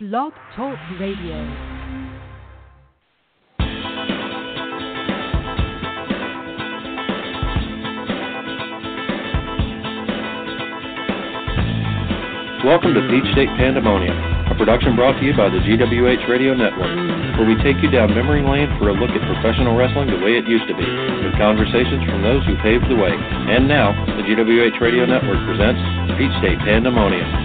Blog Talk Radio. Welcome to Peach State Pandemonium, a production brought to you by the GWH Radio Network, where we take you down memory lane for a look at professional wrestling the way it used to be, with conversations from those who paved the way. And now, the GWH Radio Network presents Peach State Pandemonium.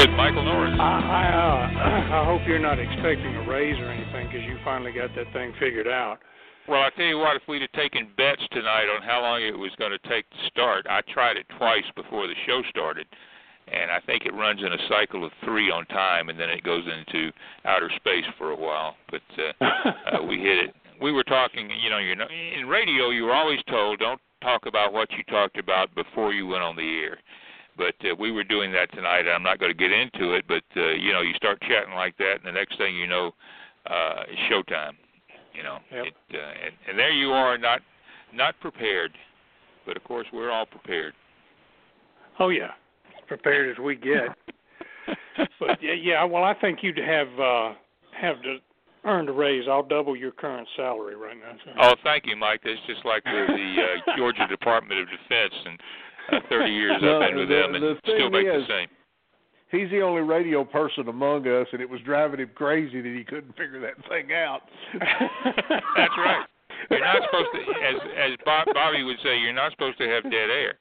Here Michael Norris. I I, uh, I hope you're not expecting a raise or anything because you finally got that thing figured out. Well, I tell you what, if we'd have taken bets tonight on how long it was going to take to start, I tried it twice before the show started, and I think it runs in a cycle of three on time, and then it goes into outer space for a while. But uh, uh, we hit it. We were talking, you know, you know, in radio, you were always told don't talk about what you talked about before you went on the air. But uh, we were doing that tonight. I'm not going to get into it, but uh, you know, you start chatting like that, and the next thing you know, uh, it's showtime. You know, Yep. it, uh, and, and there you are, not not prepared, but of course we're all prepared. Oh yeah, as prepared as we get. but yeah, yeah. Well, I think you'd have uh, have to earned a raise. I'll double your current salary right now. Sir. Oh, thank you, Mike. That's just like the, the uh, Georgia Department of Defense, and uh, 30 years No, I've been with the- them, and the still make is- the same. He's the only radio person among us, and it was driving him crazy that he couldn't figure that thing out. That's right. You're not supposed to, as as Bob, Bobby would say, you're not supposed to have dead air,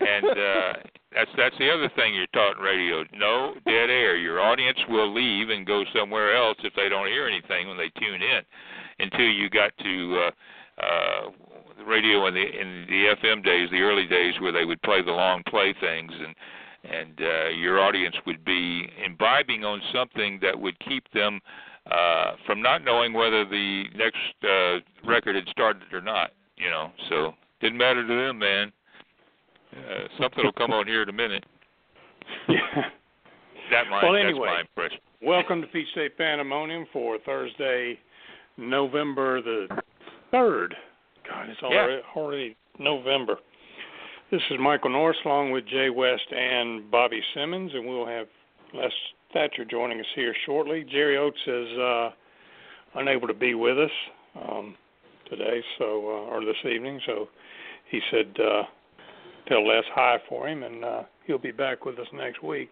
and uh, that's that's the other thing you're taught in radio. No dead air. Your audience will leave and go somewhere else if they don't hear anything when they tune in, until you got to uh, uh, radio in the in the FM days, the early days where they would play the long play things and and uh, your audience would be imbibing on something that would keep them uh, from not knowing whether the next uh, record had started or not. You know, so didn't matter to them, man. Uh, something will come on here in a minute. Yeah. That my Well, that's my impression. Welcome to Peach State Pandemonium for Thursday, November the third. God, it's Yeah. already, already November. This is Michael Norris along with Jay West and Bobby Simmons, and we'll have Les Thatcher joining us here shortly. Jerry Oates is uh, unable to be with us um, today, so uh, or this evening, so he said uh, tell Les hi for him, and uh, he'll be back with us next week.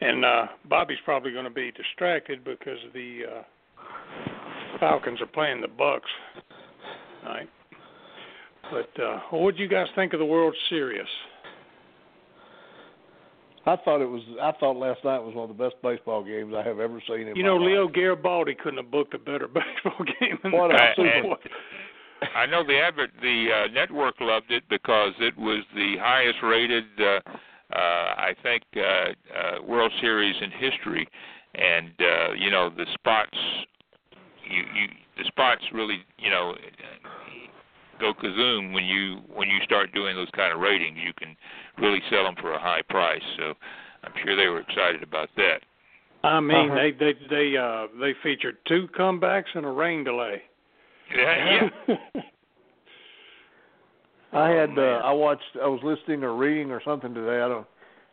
And uh, Bobby's probably going to be distracted because the uh, Falcons are playing the Bucks tonight. But uh, what do you guys think of the World Series? I thought it was. I thought last night was one of the best baseball games I have ever seen in You my know, life. Leo Garibaldi couldn't have booked a better baseball game. Than What a that. super- I know the advert, the uh, network loved it because it was the highest rated, uh, uh, I think, uh, uh, World Series in history, and uh, you know the spots, you you the spots really, you know, go kazoom when you when you start doing those kind of ratings. You can really sell them for a high price. So I'm sure they were excited about that. I mean, Uh-huh. they they they uh they featured two comebacks and a rain delay. Yeah, yeah. I had. Oh, uh, I watched. I was listening or reading or something today. I don't.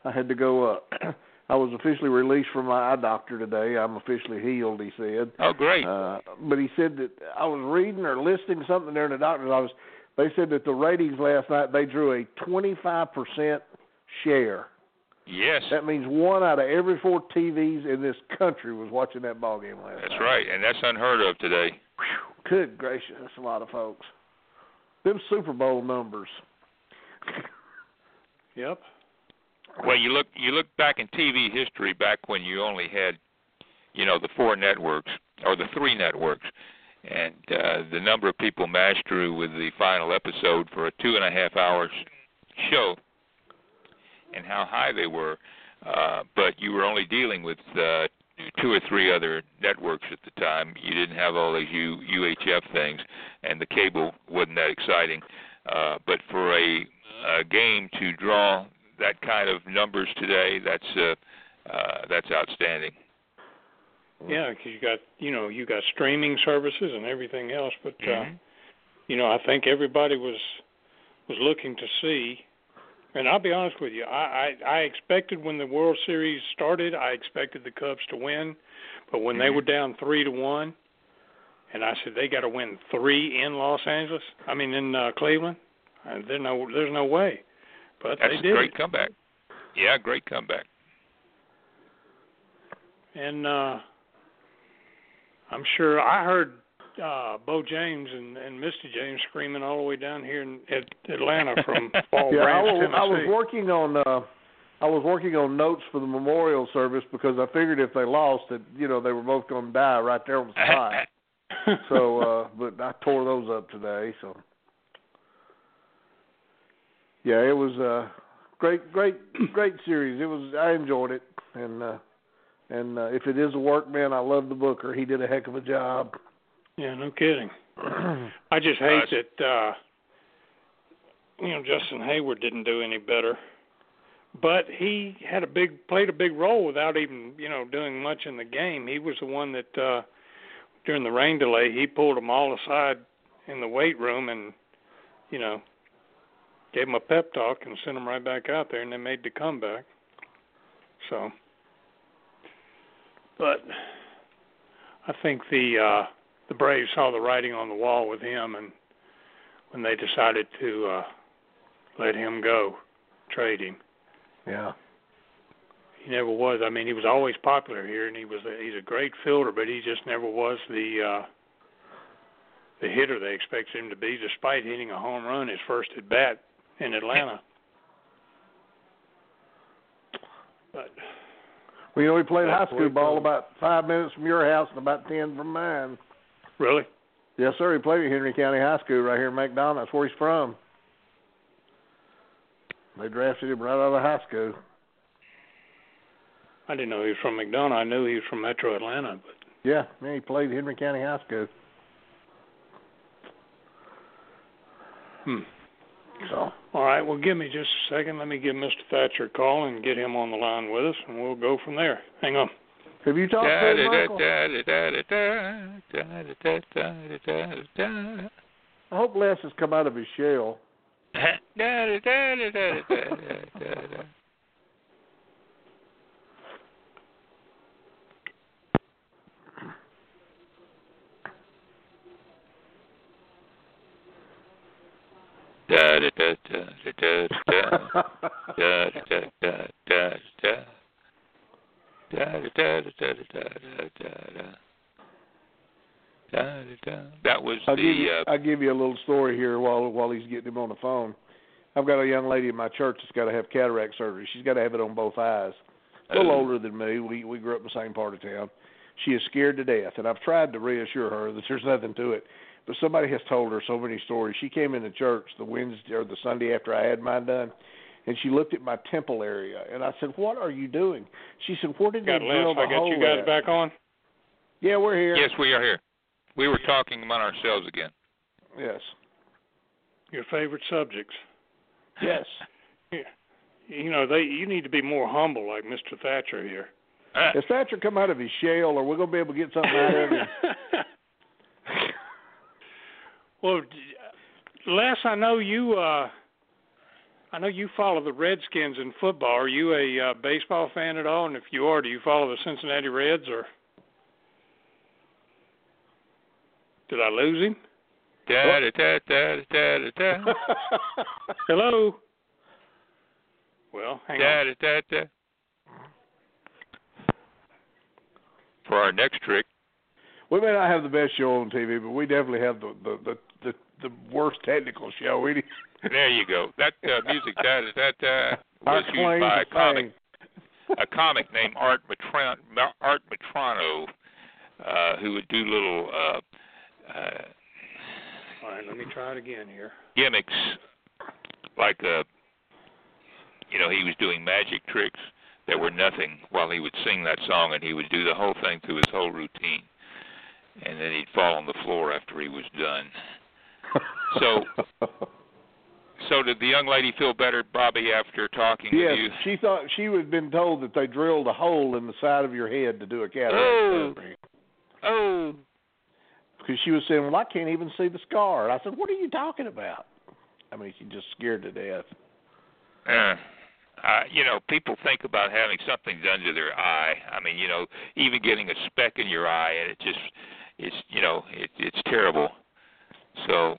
I had to go. Uh, I was officially released from my eye doctor today. I'm officially healed. He said. Oh, great. Uh, but he said that I was reading or listening something there in the doctor's office. They said that the ratings last night they drew a 25% share. yes. That means one out of every four TVs in this country was watching that ball game last That's night. That's right, and that's unheard of today. Good gracious, that's a lot of folks. Them Super Bowl numbers. Yep. Well, you look you look back in TV history, back when you only had, you know, the four networks or the three networks, and uh, the number of people mashed through with the final episode for a two and a half hour show, and how high they were. Uh, but you were only dealing with uh, two or three other networks at the time. You didn't have all these U, UHF things, and the cable wasn't that exciting. Uh, but for a, a game to draw that kind of numbers today, that's uh, uh, that's outstanding. Yeah, because you got you know you got streaming services and everything else, but uh, Mhm. you know I think everybody was was looking to see And I'll be honest with you, I, I I expected when the World Series started, I expected the Cubs to win, but when they Mhm. were down three to one, and I said they got to win three in Los Angeles. I mean in uh, Cleveland. Uh, there's no there's no way, but That's they a great comeback. Yeah, great comeback. And uh I'm sure I heard uh Bo James and, and Misty James screaming all the way down here in at Atlanta from Fall yeah, I Branch, was, I was working on uh I was working on notes for the memorial service because I figured if they lost that you know they were both going to die right there on the spot. so uh but I tore those up today, so yeah, it was uh great great great series. It was I enjoyed it and uh and uh, if it is a work man, I love the booker. He did a heck of a job. yeah, no kidding. I just hate that uh you know Jason Heyward didn't do any better. But he had a big played a big role without even, you know, doing much in the game. He was the one that uh during the rain delay, he pulled them all aside in the weight room and you know, gave them a pep talk and sent them right back out there and they made the comeback. So but I think the uh the Braves saw the writing on the wall with him and when they decided to uh let him go, trade him. Yeah. He never was. I mean, he was always popular here, and he was a, he's a great fielder, but he just never was the uh, the hitter they expected him to be, despite hitting a home run his first at bat in Atlanta. But Well, you know, we played high school way ball about five minutes from your house and about ten from mine. really, Yes, sir. He played at Henry County High School right here in McDonough. That's where he's from. They drafted him right out of high school. I didn't know he was from McDonough. I knew he was from Metro Atlanta, but Yeah, yeah, he played Henry County High School. hmm. So All right, well, give me just a second. Let me give Mr. Thatcher a call and get him on the line with us, and we'll go from there. Hang on. have you talked to him, Michael? I hope Les has come out of his shell. That was I'll give you, the uh, I'll give you a little story here while while he's getting him on the phone. I've got a young lady in my church that's got to have cataract surgery. She's got to have it on both eyes. A little Oh. older than me. We we grew up in the same part of town. She is scared to death, and I've tried to reassure her that there's nothing to it. But somebody has told her so many stories. She came into church the Wednesday or the Sunday after I had mine done, and she looked at my temple area, and I said, "What are you doing?" She said, "Where did Got they drill Les. the I got hole you guys at?" back on. Yeah, we're here. yes, we are here. We were talking among ourselves again. Yes. Your favorite subjects. Yes. You know, they you need to be more humble, like Mr. Thatcher here. Uh, Has Thatcher come out of his shell, or we're gonna be able to get something out of him? well, Les, I know you. uh I know you follow the Redskins in football. Are you a uh, baseball fan at all? And if you are, do you follow the Cincinnati Reds or? Did I lose him? da, da, da, da, da, da, da. Hello. Well, hang Da, on. da, da, da. For our next trick, we may not have the best show on TV, but we definitely have the the the the, worst technical show. There you go. That uh, music da, da, da, da, was used by a comic a comic named Art Matron Art Metrano, uh, who would do little uh, uh, All right, let me try it again here. gimmicks, like uh, you know, he was doing magic tricks that were nothing while he would sing that song, and he would do the whole thing through his whole routine, and then he'd fall on the floor after he was done. So, so did the young lady feel better, Bobby, after talking yes, with you? she thought she had been told that they drilled a hole in the side of your head to do a cataract Oh. surgery. Oh, Because she was saying, "Well, I can't even see the scar." And I said, "What are you talking about?" I mean, she just scared to death. Uh, uh, you know, people think about having something done to their eye. I mean, you know, even getting a speck in your eye, and it just, it's, you know, it, it's terrible. So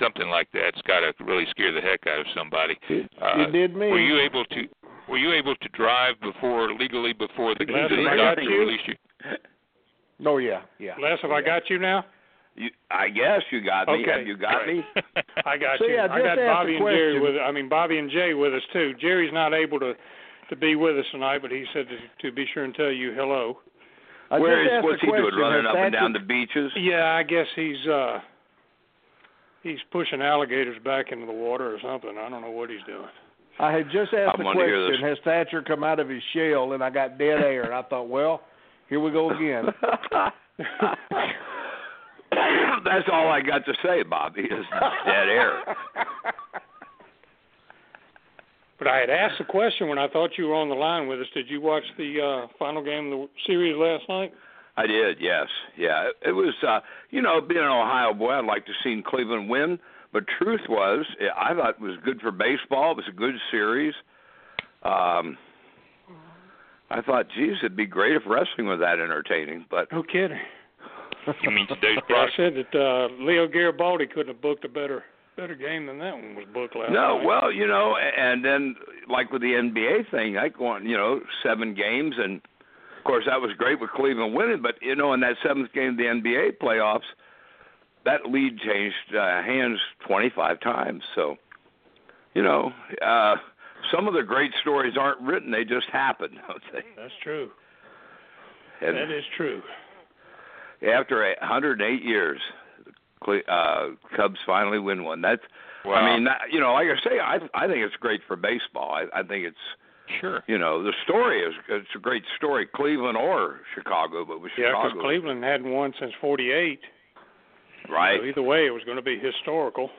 something like that's got to really scare the heck out of somebody. It, Uh, it did me. Were you able to? Were you able to drive before legally before the, Les, the have doctor you? released you? Oh yeah, yeah. Les, have I got you now? You, I guess you got me. Okay, Have you got great. me? I got So, you. yeah, I got Bobby and Jerry with. I mean Bobby and Jay with us too. Jerry's not able to to be with us tonight, but he said to, to be sure and tell you hello. I Where just is asked what's the he doing? Running up and Thatcher- down the beaches? Yeah, I guess he's uh he's pushing alligators back into the water or something. I don't know what he's doing. I had just asked I the question, has Thatcher come out of his shell? And I got dead air. And I thought, well, here we go again. That's all I got to say, Bobby. Is dead air. But I had asked the question when I thought you were on the line with us. Did you watch the uh final game of the series last night? I did, yes, yeah. It, it was, uh, you know, being an Ohio boy, I'd like to see Cleveland win. But truth was, I thought it was good for baseball. It was a good series. Um, I thought, geez, it'd be great if wrestling was that entertaining. But No kidding. You mean today's Yeah, I said that uh Leo Garibaldi couldn't have booked a better better game than that one was booked last no, night. well, you know, a- and then like with the NBA thing, I go on, you know, seven games, and of course that was great with Cleveland winning. But you know, in that seventh game of the NBA playoffs, that lead changed uh, hands 25 times. So, you know, uh, some of the great stories aren't written; they just happen, don't they? That's true. And that is true. after a 108 years, uh, Cubs finally win one. That's, Wow. I mean, that, you know, like I say, I I think it's great for baseball. I, I think it's sure. you know the story is it's a great story cleveland or chicago but with Yeah, because chicago Cleveland hadn't won since '48. right So either way, it was going to be historical,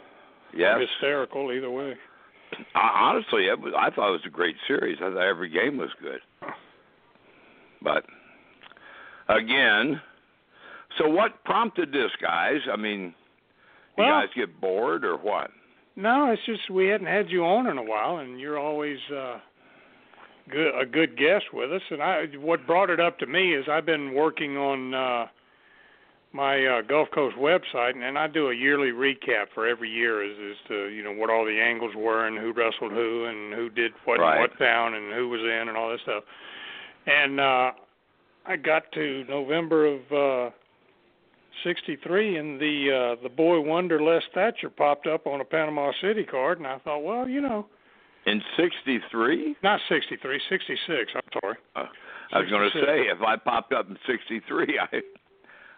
yes hysterical. Either way. I, honestly it was, i thought it was a great series i thought every game was good but again so what prompted this guys i mean you Well- guys get bored or what No, it's just we hadn't had you on in a while, and you're always uh, good, a good guest with us. And I, what brought it up to me is I've been working on uh, my uh, Gulf Coast website, and, and I do a yearly recap for every year as, as to you know what all the angles were and who wrestled who and who did what Right. in what town and who was in and all this stuff. And uh, I got to November of. Uh, 63 and the uh the boy wonder Les Thatcher popped up on a Panama City card and I thought, well, you know, in 63 not 63, 66, I'm sorry. uh, i was going to say if i popped up in 63 i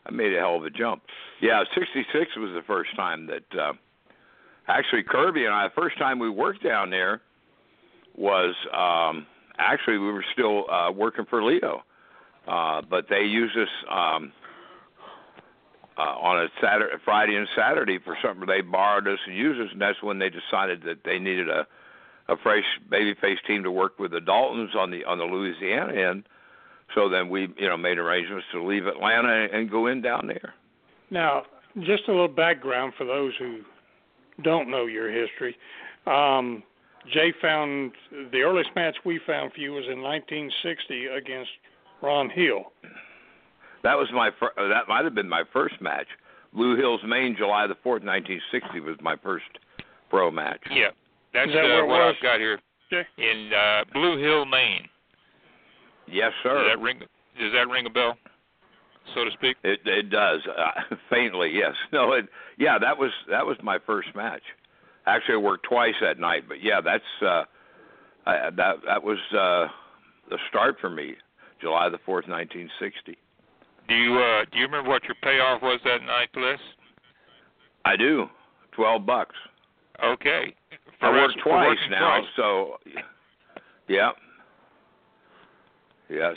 i made a hell of a jump yeah 66 was the first time that uh actually kirby and i the first time we worked down there was um actually we were still uh working for leo uh but they used us um uh, on a Saturday, Friday and Saturday for something. They borrowed us and used us, and that's when they decided that they needed a a fresh babyface team to work with the Daltons on the on the Louisiana end. So then we, you know, made arrangements to leave Atlanta and go in down there. Now, just a little background for those who don't know your history. Um Jay found the earliest match we found for you was in 1960 against Ron Hill. That was my fir- uh, that might have been my first match. Blue Hills, Maine, July the fourth, nineteen sixty was my first pro match. Yeah, that's that uh, it what was? I've got here Jay? in uh, Blue Hill, Maine. Yes, Does sir. that ring? Does that ring a bell, so to speak? It it does uh, faintly, yes. No, it yeah, that was that was my first match. Actually, I worked twice that night, but yeah, that's uh, I, that that was uh, the start for me. July the fourth, nineteen sixty. Do you uh, do you remember what your payoff was that night, Les? I do. Twelve bucks. Okay. I worked twice now, twice. so yeah. Yes.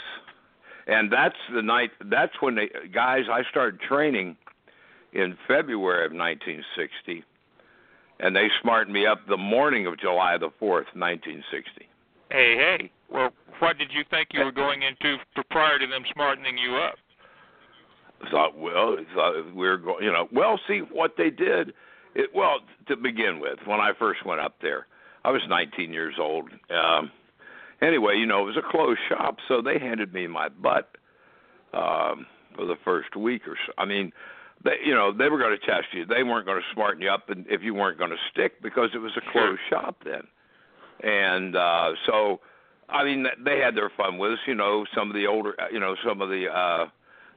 And that's the night that's when the guys I started training in February of 1960 and they smartened me up the morning of July the 4th, 1960. Hey, hey. Well, what did you think you were going into prior to them smartening you up? Thought, well, thought we were going, you know, well, see what they did. It well to begin with when I first went up there. I was 19 years old. Um, anyway, you know, it was a closed shop, so they handed me my butt um, for the first week or so. I mean, they, you know, they were going to test you. They weren't going to smarten you up, and if you weren't going to stick, because it was a closed shop then. And uh, so, I mean, they had their fun with us. You know, some of the older, you know, some of the uh,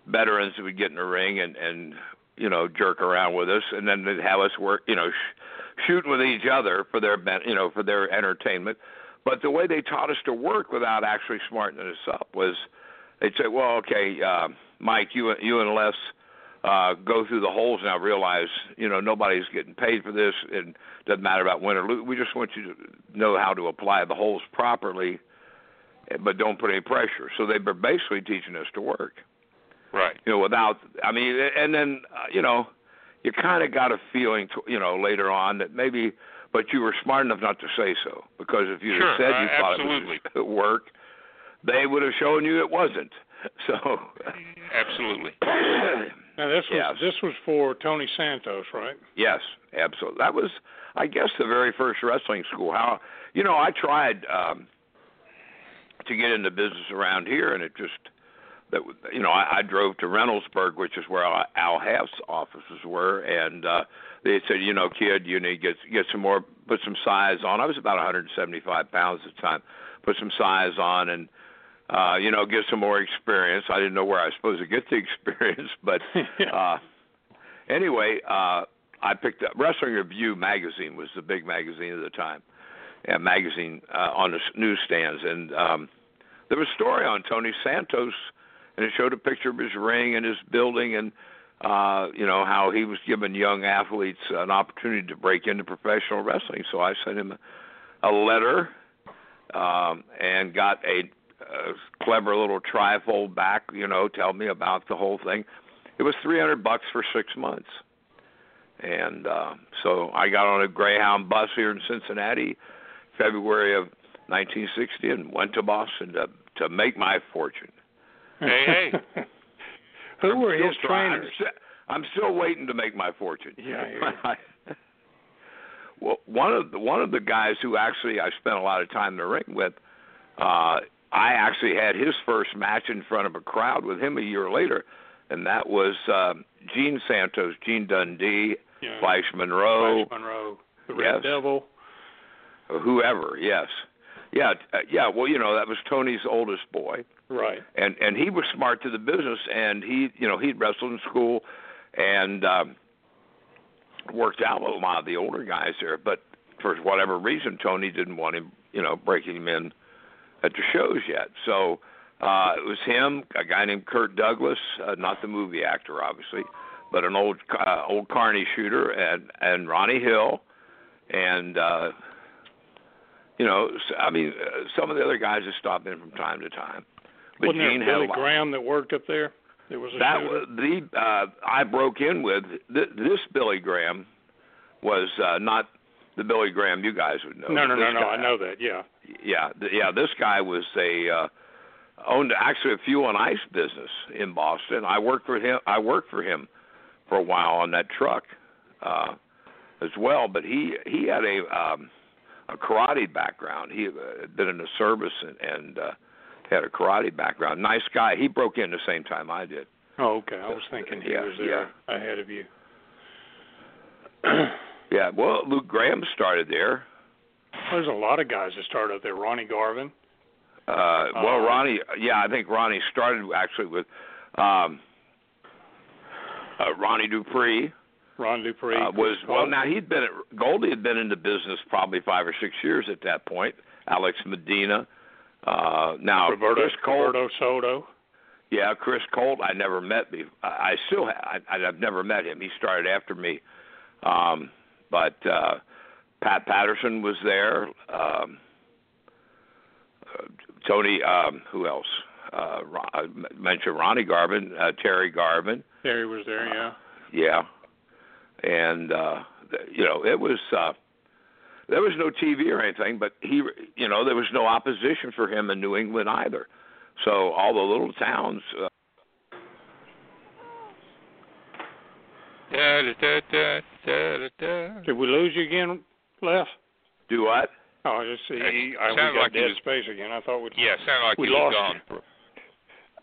veterans would get in the ring and and you know jerk around with us, and then they'd have us work, you know, sh- shooting with each other for their, you know, for their entertainment. But the way they taught us to work without actually smartening us up was, they'd say, "Well, okay, uh, Mike, you you and Les." uh, go through the holes now. Realize you know nobody's getting paid for this. It doesn't matter about win or lose. We just want you to know how to apply the holes properly, but don't put any pressure. So they were basically teaching us to work. Right. You know, without I mean, and then uh, you know, you kind of got a feeling, to, you know, later on that maybe, but you were smart enough not to say so because if you'd sure, have said you uh, thought absolutely. it was work, they would have shown you it wasn't. So. Absolutely. Now this was Yes. this was for Tony Santos, right? Yes, absolutely. That was, I guess, the very first wrestling school. How you know, I tried um, to get into business around here, and it just that you know, I, I drove to Reynoldsburg, which is where Al Al Haft's offices were, and uh, they said, you know, kid, you need to get get some more, put some size on. I was about 175 pounds at the time. Put some size on, and uh, you know, get some more experience. I didn't know where I was supposed to get the experience, but uh, anyway, uh, I picked up Wrestling Review magazine was the big magazine at the time, and magazine uh, on the newsstands, and um, there was a story on Tony Santos, and it showed a picture of his ring and his building, and uh, you know how he was giving young athletes an opportunity to break into professional wrestling. So I sent him a, a letter um, and got a uh, clever little trifold back, you know, tell me about the whole thing. It was 300 bucks for 6 months. And uh so I got on a Greyhound bus here in Cincinnati February of 1960 and went to Boston to to make my fortune. Hey, hey. Who I'm were his trainers? I'm still waiting to make my fortune. Yeah, well, one of the one of the guys who actually I spent a lot of time in the ring with, uh, I actually had his first match in front of a crowd with him a year later, and that was uh, Gene Santos, Gene Dundee, Yeah. Flash Monroe, Flash Monroe, the Red Yes. Devil. whoever. Yes, yeah, uh, yeah. Well, you know that was Tony's oldest boy. Right. and and he was smart to the business and he you know he'd wrestled in school and um worked out with a lot of the older guys there but for whatever reason tony didn't want him you know breaking him in at the shows yet so uh it was him a guy named kurt douglas uh, not the movie actor obviously but an old uh, old carney shooter and and ronnie hill and uh you know, I mean, uh, some of the other guys have stopped in from time to time. Wasn't Gene there Billy Graham that worked up there? There was a that was the uh, I broke in with th- this Billy Graham was uh, not the Billy Graham you guys would know. no, no, no, This no. guy- I know that. Yeah. Yeah, th- yeah. This guy was a uh, owned actually a fuel and ice business in Boston. I worked for him. I worked for him for a while on that truck uh, as well. But he he had a um, a karate background. He uh, had been in the service and, and uh, had a karate background. Nice guy. He broke in the same time I did. Oh, okay. I was thinking he Yeah, was there ahead of you. Yeah, well, Luke Graham started there. There's a lot of guys that started there. Ronnie Garvin. Uh, well, Uh, Ronnie, yeah, I think Ronnie started actually with um, uh, Ronnie Dupree. Ron Dupree. uh, was well. Now he'd been at, Goldie had been in the business probably five or six years at that point. Alex Medina. Uh, now Roberto, Chris Colt. Roberto Soto. Yeah, Chris Colt. I never met. Be- I I still. Ha- I, I've never met him. He started after me. Um, but uh, Pat Patterson was there. Um, uh, Tony. Um, who else? Uh, Ron, I mentioned Ronnie Garvin, uh, Terry Garvin. Terry was there. Yeah. Yeah, and uh, you know it was. Uh, there was no TV or anything, but he, you know, there was no opposition for him in New England either. So all the little towns, uh, Da, da, da, da, da, da, da. Did we lose you again, Les? do what? Oh, I just see. Uh, He, I, we sounded got like dead was- space again. I thought we'd. Yeah, sounded like we he was lost gone.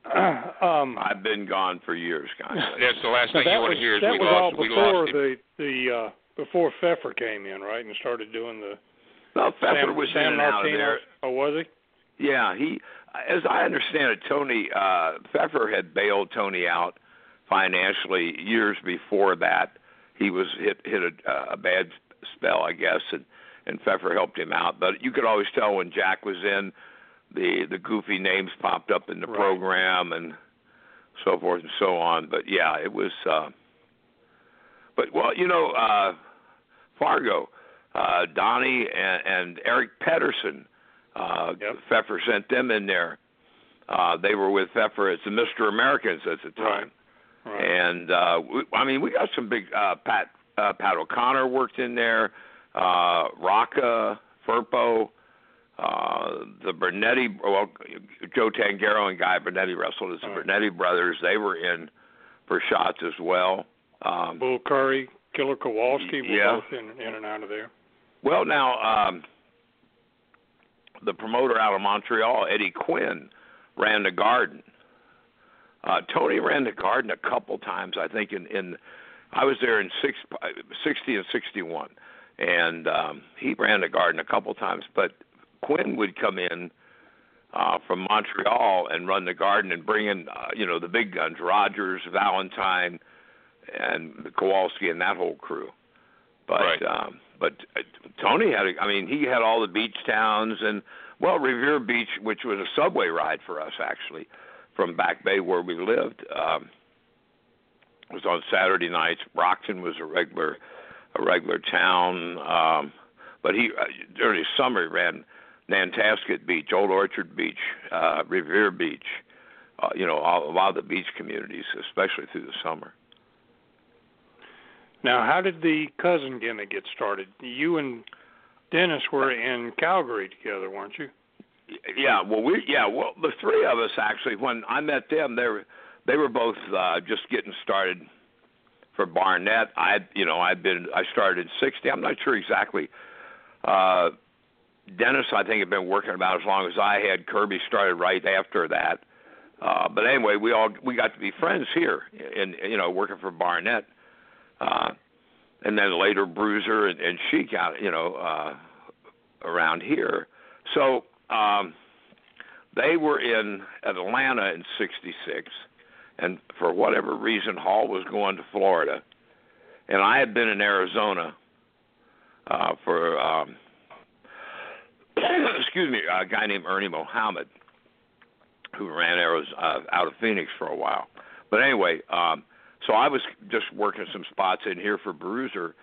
um, I've been gone for years, guys. That's the last thing that you want was to hear is that we was lost. all we before lost the the uh before Pfefer came in, right, and started doing the well, Pfefer Sam, was Sam in and out of there. Oh, was he? Yeah, he, as I understand it, Tony uh, Pfefer had bailed Tony out financially years before that. He was hit hit a, a bad spell, I guess, and and Pfefer helped him out. But you could always tell when Jack was in, the the goofy names popped up in the Right. program and so forth and so on. But yeah, it was. uh But well, you know, uh Fargo, uh Donnie and, and Eric Pedersen. Uh, Yep. Pfefer sent them in there. Uh, they were with Pfefer as the Mr. Americans at the time. Right. And uh, we, I mean, we got some big. Uh, Pat uh, Pat O'Connor worked in there. Uh, Rocca, Firpo, uh, the Brunetti. Well, Joe Tangaro and Guy Brunetti wrestled as the Right. Brunetti brothers. They were in for shots as well. Um, Bull Curry, Killer Kowalski were Yeah. both in in and out of there. Well, now um, the promoter out of Montreal, Eddie Quinn, ran the Garden. Uh, Tony ran the Garden a couple times, I think. In, in I was there in six, 60 and 61, and um, he ran the Garden a couple times. But Quinn would come in uh, from Montreal and run the Garden and bring in, uh, you know, the big guns, Rogers, Valentine, and Kowalski, and that whole crew. But Right. um, but uh, Tony had, a, I mean, he had all the beach towns and well, Revere Beach, which was a subway ride for us actually, from Back Bay where we lived, um, was on Saturday nights. Brockton was a regular a regular town, um, but he uh, during the summer he ran Nantasket Beach, Old Orchard Beach, uh, Revere Beach. Uh, you know, all, a lot of the beach communities, especially through the summer. Now, how did the cousin gimmick get started? You and Dennis were in Calgary together, weren't you? Yeah, well, we yeah, well, the three of us actually. When I met them, they were they were both uh, just getting started for Barnett. I, you know, I'd been I started in '60. I'm not sure exactly. Uh, Dennis, I think, had been working about as long as I had. Kirby started right after that. Uh, but anyway, we all we got to be friends here, and you know, working for Barnett. And then later Bruiser and, and Sheik out, you know, uh, around here. So um, they were in Atlanta in '66, and for whatever reason, Hall was going to Florida, and I had been in Arizona uh, for, um, excuse me, a guy named Ernie Mohammed, who ran arrows uh, out of Phoenix for a while. But anyway, um, so I was just working some spots in here for Bruiser,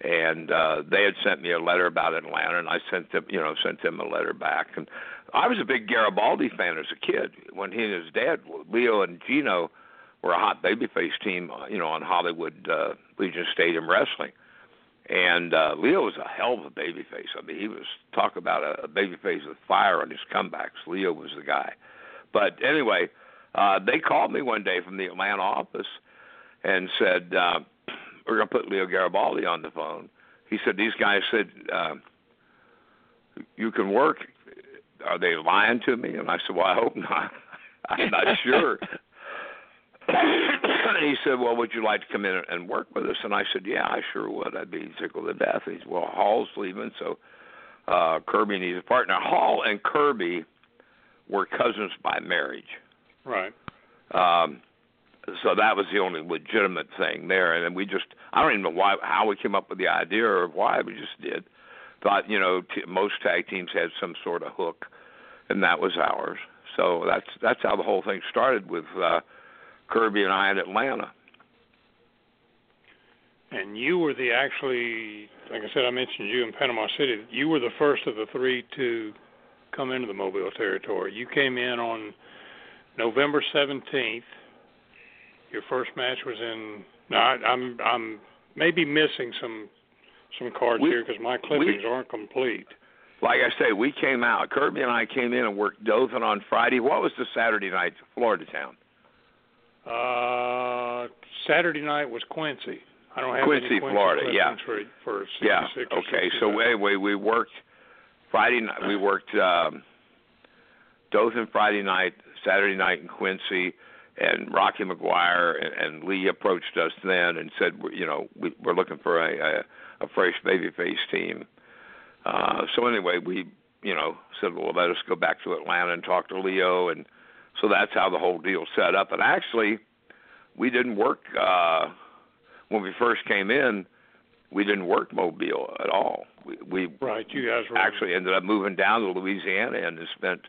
and uh, they had sent me a letter about Atlanta, and I sent them, you know, sent them a letter back. And I was a big Garibaldi fan as a kid. When he and his dad, Leo and Gino, were a hot babyface team, uh, you know, on Hollywood uh, Legion Stadium Wrestling. And uh, Leo was a hell of a babyface. I mean, he was talk about a, a babyface with fire on his comebacks. Leo was the guy. But anyway, uh, they called me one day from the Atlanta office and said, uh, "We're going to put Leo Garibaldi on the phone." He said, "These guys said uh, you can work. Are they lying to me?" And I said, "Well, I hope not. I'm not sure." and he said, "Well, would you like to come in and work with us?" And I said, "Yeah, I sure would. I'd be tickled to death." He said, "Well, Hall's leaving, so uh, Kirby needs a partner." Hall and Kirby were cousins by marriage. Right. Um, so that was the only legitimate thing there. And then we just, I don't even know why, how we came up with the idea or why we just did. Thought, you know, t- most tag teams had some sort of hook, and that was ours. So that's that's how the whole thing started with uh, Kirby and I in Atlanta. And you were the actually, like I said, I mentioned you in Panama City. You were the first of the three to come into the Mobile territory. You came in on November 17th. Your first match was in. No, I, I'm I'm maybe missing some some cards We- here because my clippings aren't complete. Like I say, we came out. Kirby and I came in and worked Dothan on Friday. What was the Saturday night? Florida Town. Uh, Saturday night was Quincy. I don't have Quincy, Quincy Florida, yeah. for for Yeah. Okay. So anyway, we worked Friday night we worked um, Dothan Friday night, Saturday night in Quincy, and Rocky McGuire and, and Lee approached us then and said, you know, we, we're looking for a, a, a fresh babyface team. Uh, so anyway, we, you know, said, well, let us go back to Atlanta and talk to Leo, and so that's how the whole deal set up. And actually, we didn't work uh, when we first came in. We didn't work Mobile at all. We, we right, you guys were actually ended up moving down to Louisiana and spent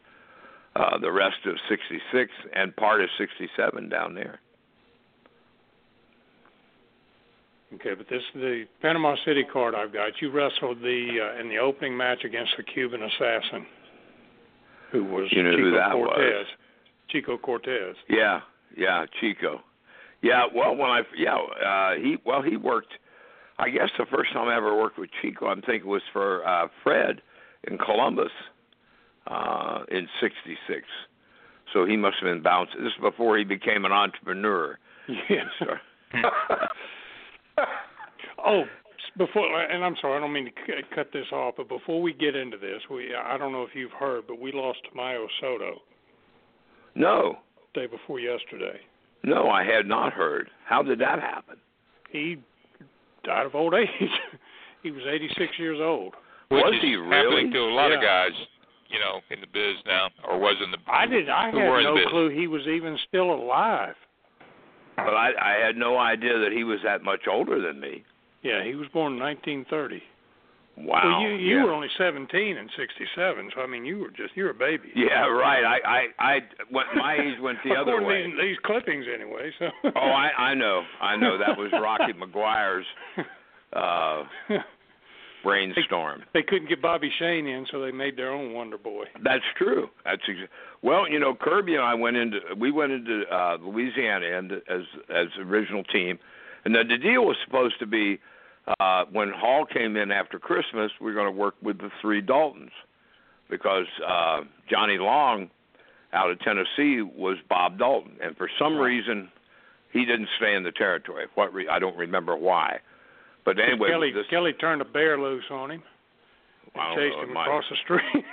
uh, the rest of '66 and part of '67 down there. Okay, but this the Panama City card I've got. You wrestled the uh, in the opening match against the Cuban assassin, who was you know Chico who that Cortez. Was. Chico Cortez. Yeah, yeah, Chico. Yeah, well, when I yeah, uh, he well he worked. I guess the first time I ever worked with Chico, I'm thinking was for uh, Fred in Columbus uh, in '66. So he must have been bouncing. This is before he became an entrepreneur. Yeah. oh, before and I'm sorry, I don't mean to c- cut this off, but before we get into this, we I don't know if you've heard, but we lost Mayo Soto No, day before yesterday. no, I had not heard. How did that happen? He died of old age. he was 86 years old. Which Was is he happening really? to a lot of Yeah. guys, you know, in the biz now, or was in the. I did. I who had were in no the clue he was even still alive. But I, I had no idea that he was that much older than me. Yeah, he was born in 1930. Wow. well, you you yeah. were only 17 in '67, so I mean, you were just you were a baby. Yeah, right. I, I, I went. My age went the other According way. to these, these clippings, anyway. So. Oh, I, I know. I know. That was Rocky McGuire's uh, brainstorm. they couldn't get Bobby Shane in, so they made their own Wonder Boy. That's true. That's ex- well, you know, Kirby and I went into we went into uh, Louisiana and as as original team, and then the deal was supposed to be uh, when Hall came in after Christmas, we are going to work with the three Daltons because uh, Johnny Long out of Tennessee was Bob Dalton, and for some reason he didn't stay in the territory. What re- I don't remember why, but anyway, Kelly this, Kelly turned a bear loose on him and chased know, him across the street.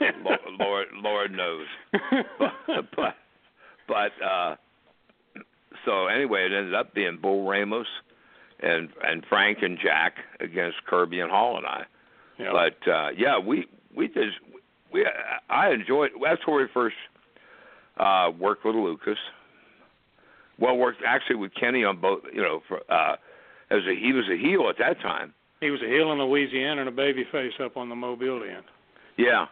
Lord, Lord, Lord knows. but but but uh so anyway it ended up being Bull Ramos and and Frank and Jack against Kirby and Hall and I. yeah. But uh yeah, we we just we I enjoyed that's where we first uh worked with Lucas. Well worked actually with Kenny on both you know, for uh as a he was a heel at that time. he was a heel in Louisiana and a baby face up on the Mobile end. Yeah.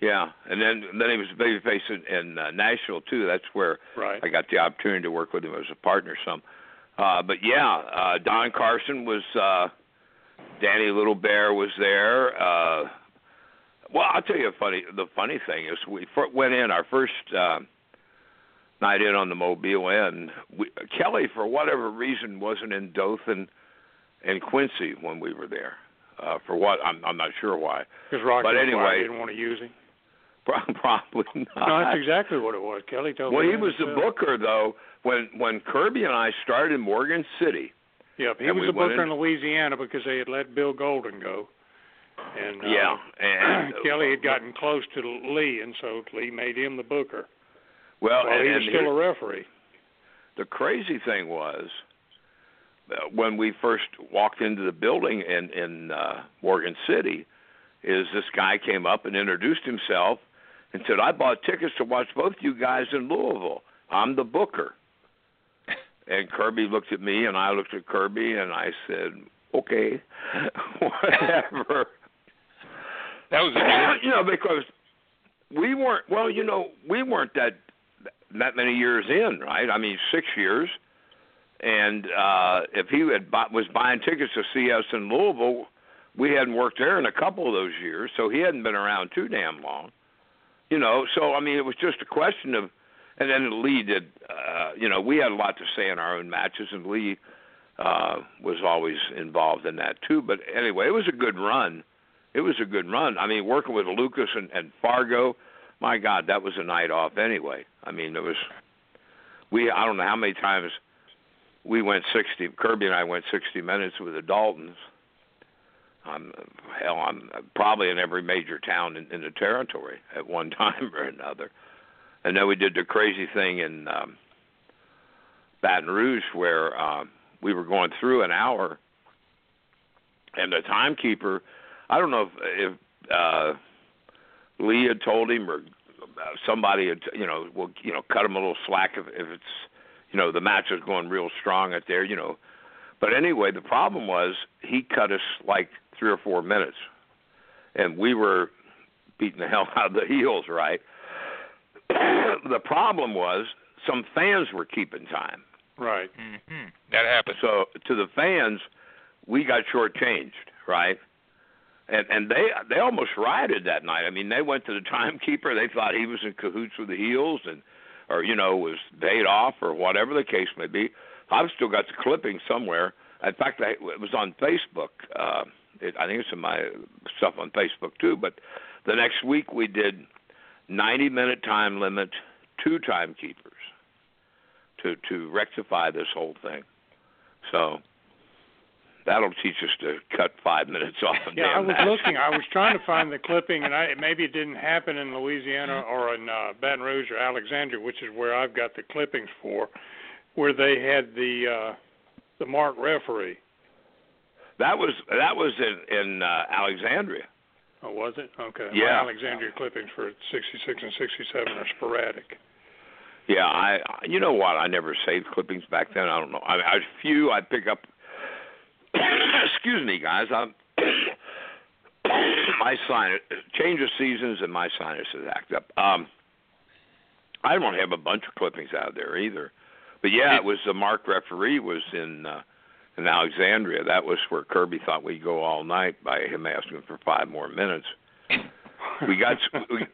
Yeah, and then then he was a babyface in, in uh, Nashville too. That's where Right. I got the opportunity to work with him as a partner some. Uh but yeah, uh Don Carson was uh Danny Little Bear was there. Uh well, I'll tell you a funny the funny thing is we went in our first uh, night in on the Mobile end. We, Kelly for whatever reason wasn't in Dothan and Quincy when we were there. Uh for what I'm I'm not sure why. Because Rocky But anyway- didn't want to use him. Probably not. No, that's exactly what it was. Kelly told well, me. Well, he was the booker though when when Kirby and I started in Morgan City. Yep, he was we the booker in- in Louisiana because they had let Bill Golden go. And uh, yeah, and Kelly had gotten close to Lee, and so Lee made him the booker. Well, While and, he was and still here- a referee. the crazy thing was uh, when we first walked into the building in in uh, Morgan City, is this guy came up and introduced himself and said, "I bought tickets to watch both you guys in Louisville. I'm the booker." And Kirby looked at me, and I looked at Kirby, and I said, "Okay, whatever." That was a new you know, because we weren't. Well, you know, we weren't that that many years in, right? I mean, six years. And uh if he had bought, was buying tickets to see us in Louisville, we hadn't worked there in a couple of those years, so he hadn't been around too damn long. You know, so I mean, it was just a question of. And then Lee did. uh You know, we had a lot to say in our own matches, and Lee uh was always involved in that too. But anyway, it was a good run it was a good run. I mean, working with Lucas and, and Fargo, my God, that was a night off anyway. I mean, it was we. I don't know how many times we went sixty. Kirby and I went sixty minutes with the Daltons. I'm hell, I'm probably in every major town in, in the territory at one time or another. And then we did the crazy thing in um, Baton Rouge where uh, we were going through an hour, and the timekeeper, I don't know if, if uh, Lee had told him or somebody had, you know, will you know cut him a little slack if, if it's, you know, the match is going real strong out there, you know. But anyway, the problem was he cut us like three or four minutes, and we were beating the hell out of the heels, right? the problem was some fans were keeping time. Right. Mm-hmm. That happens. So to the fans, we got shortchanged, right? And and they they almost rioted that night. I mean, they went to the timekeeper. They thought he was in cahoots with the heels, and or you know was paid off or whatever the case may be. I've still got the clipping somewhere. In fact, I, it was on Facebook. Uh, it, I think it's in my stuff on Facebook too. But the next week we did 90 minute time limit, two timekeepers to to rectify this whole thing. So that'll teach us to cut five minutes off. A yeah, I was match. looking. I was trying to find the clipping, and I maybe it didn't happen in Louisiana or in uh, Baton Rouge or Alexandria, which is where I've got the clippings for, where they had the uh, the mark referee. That was that was in in uh, Alexandria. Oh, was it? Okay. Yeah. My Alexandria clippings for 66 and 67 are sporadic. Yeah, I you know what? I never saved clippings back then. I don't know. I, I few I pick up. excuse me, guys. I'm my sinus change of seasons and my sinuses act up. Um, I don't have a bunch of clippings out there either, but yeah, it was the Mark referee was in uh, in Alexandria. That was where Kirby thought we'd go all night by him asking for five more minutes. We got we,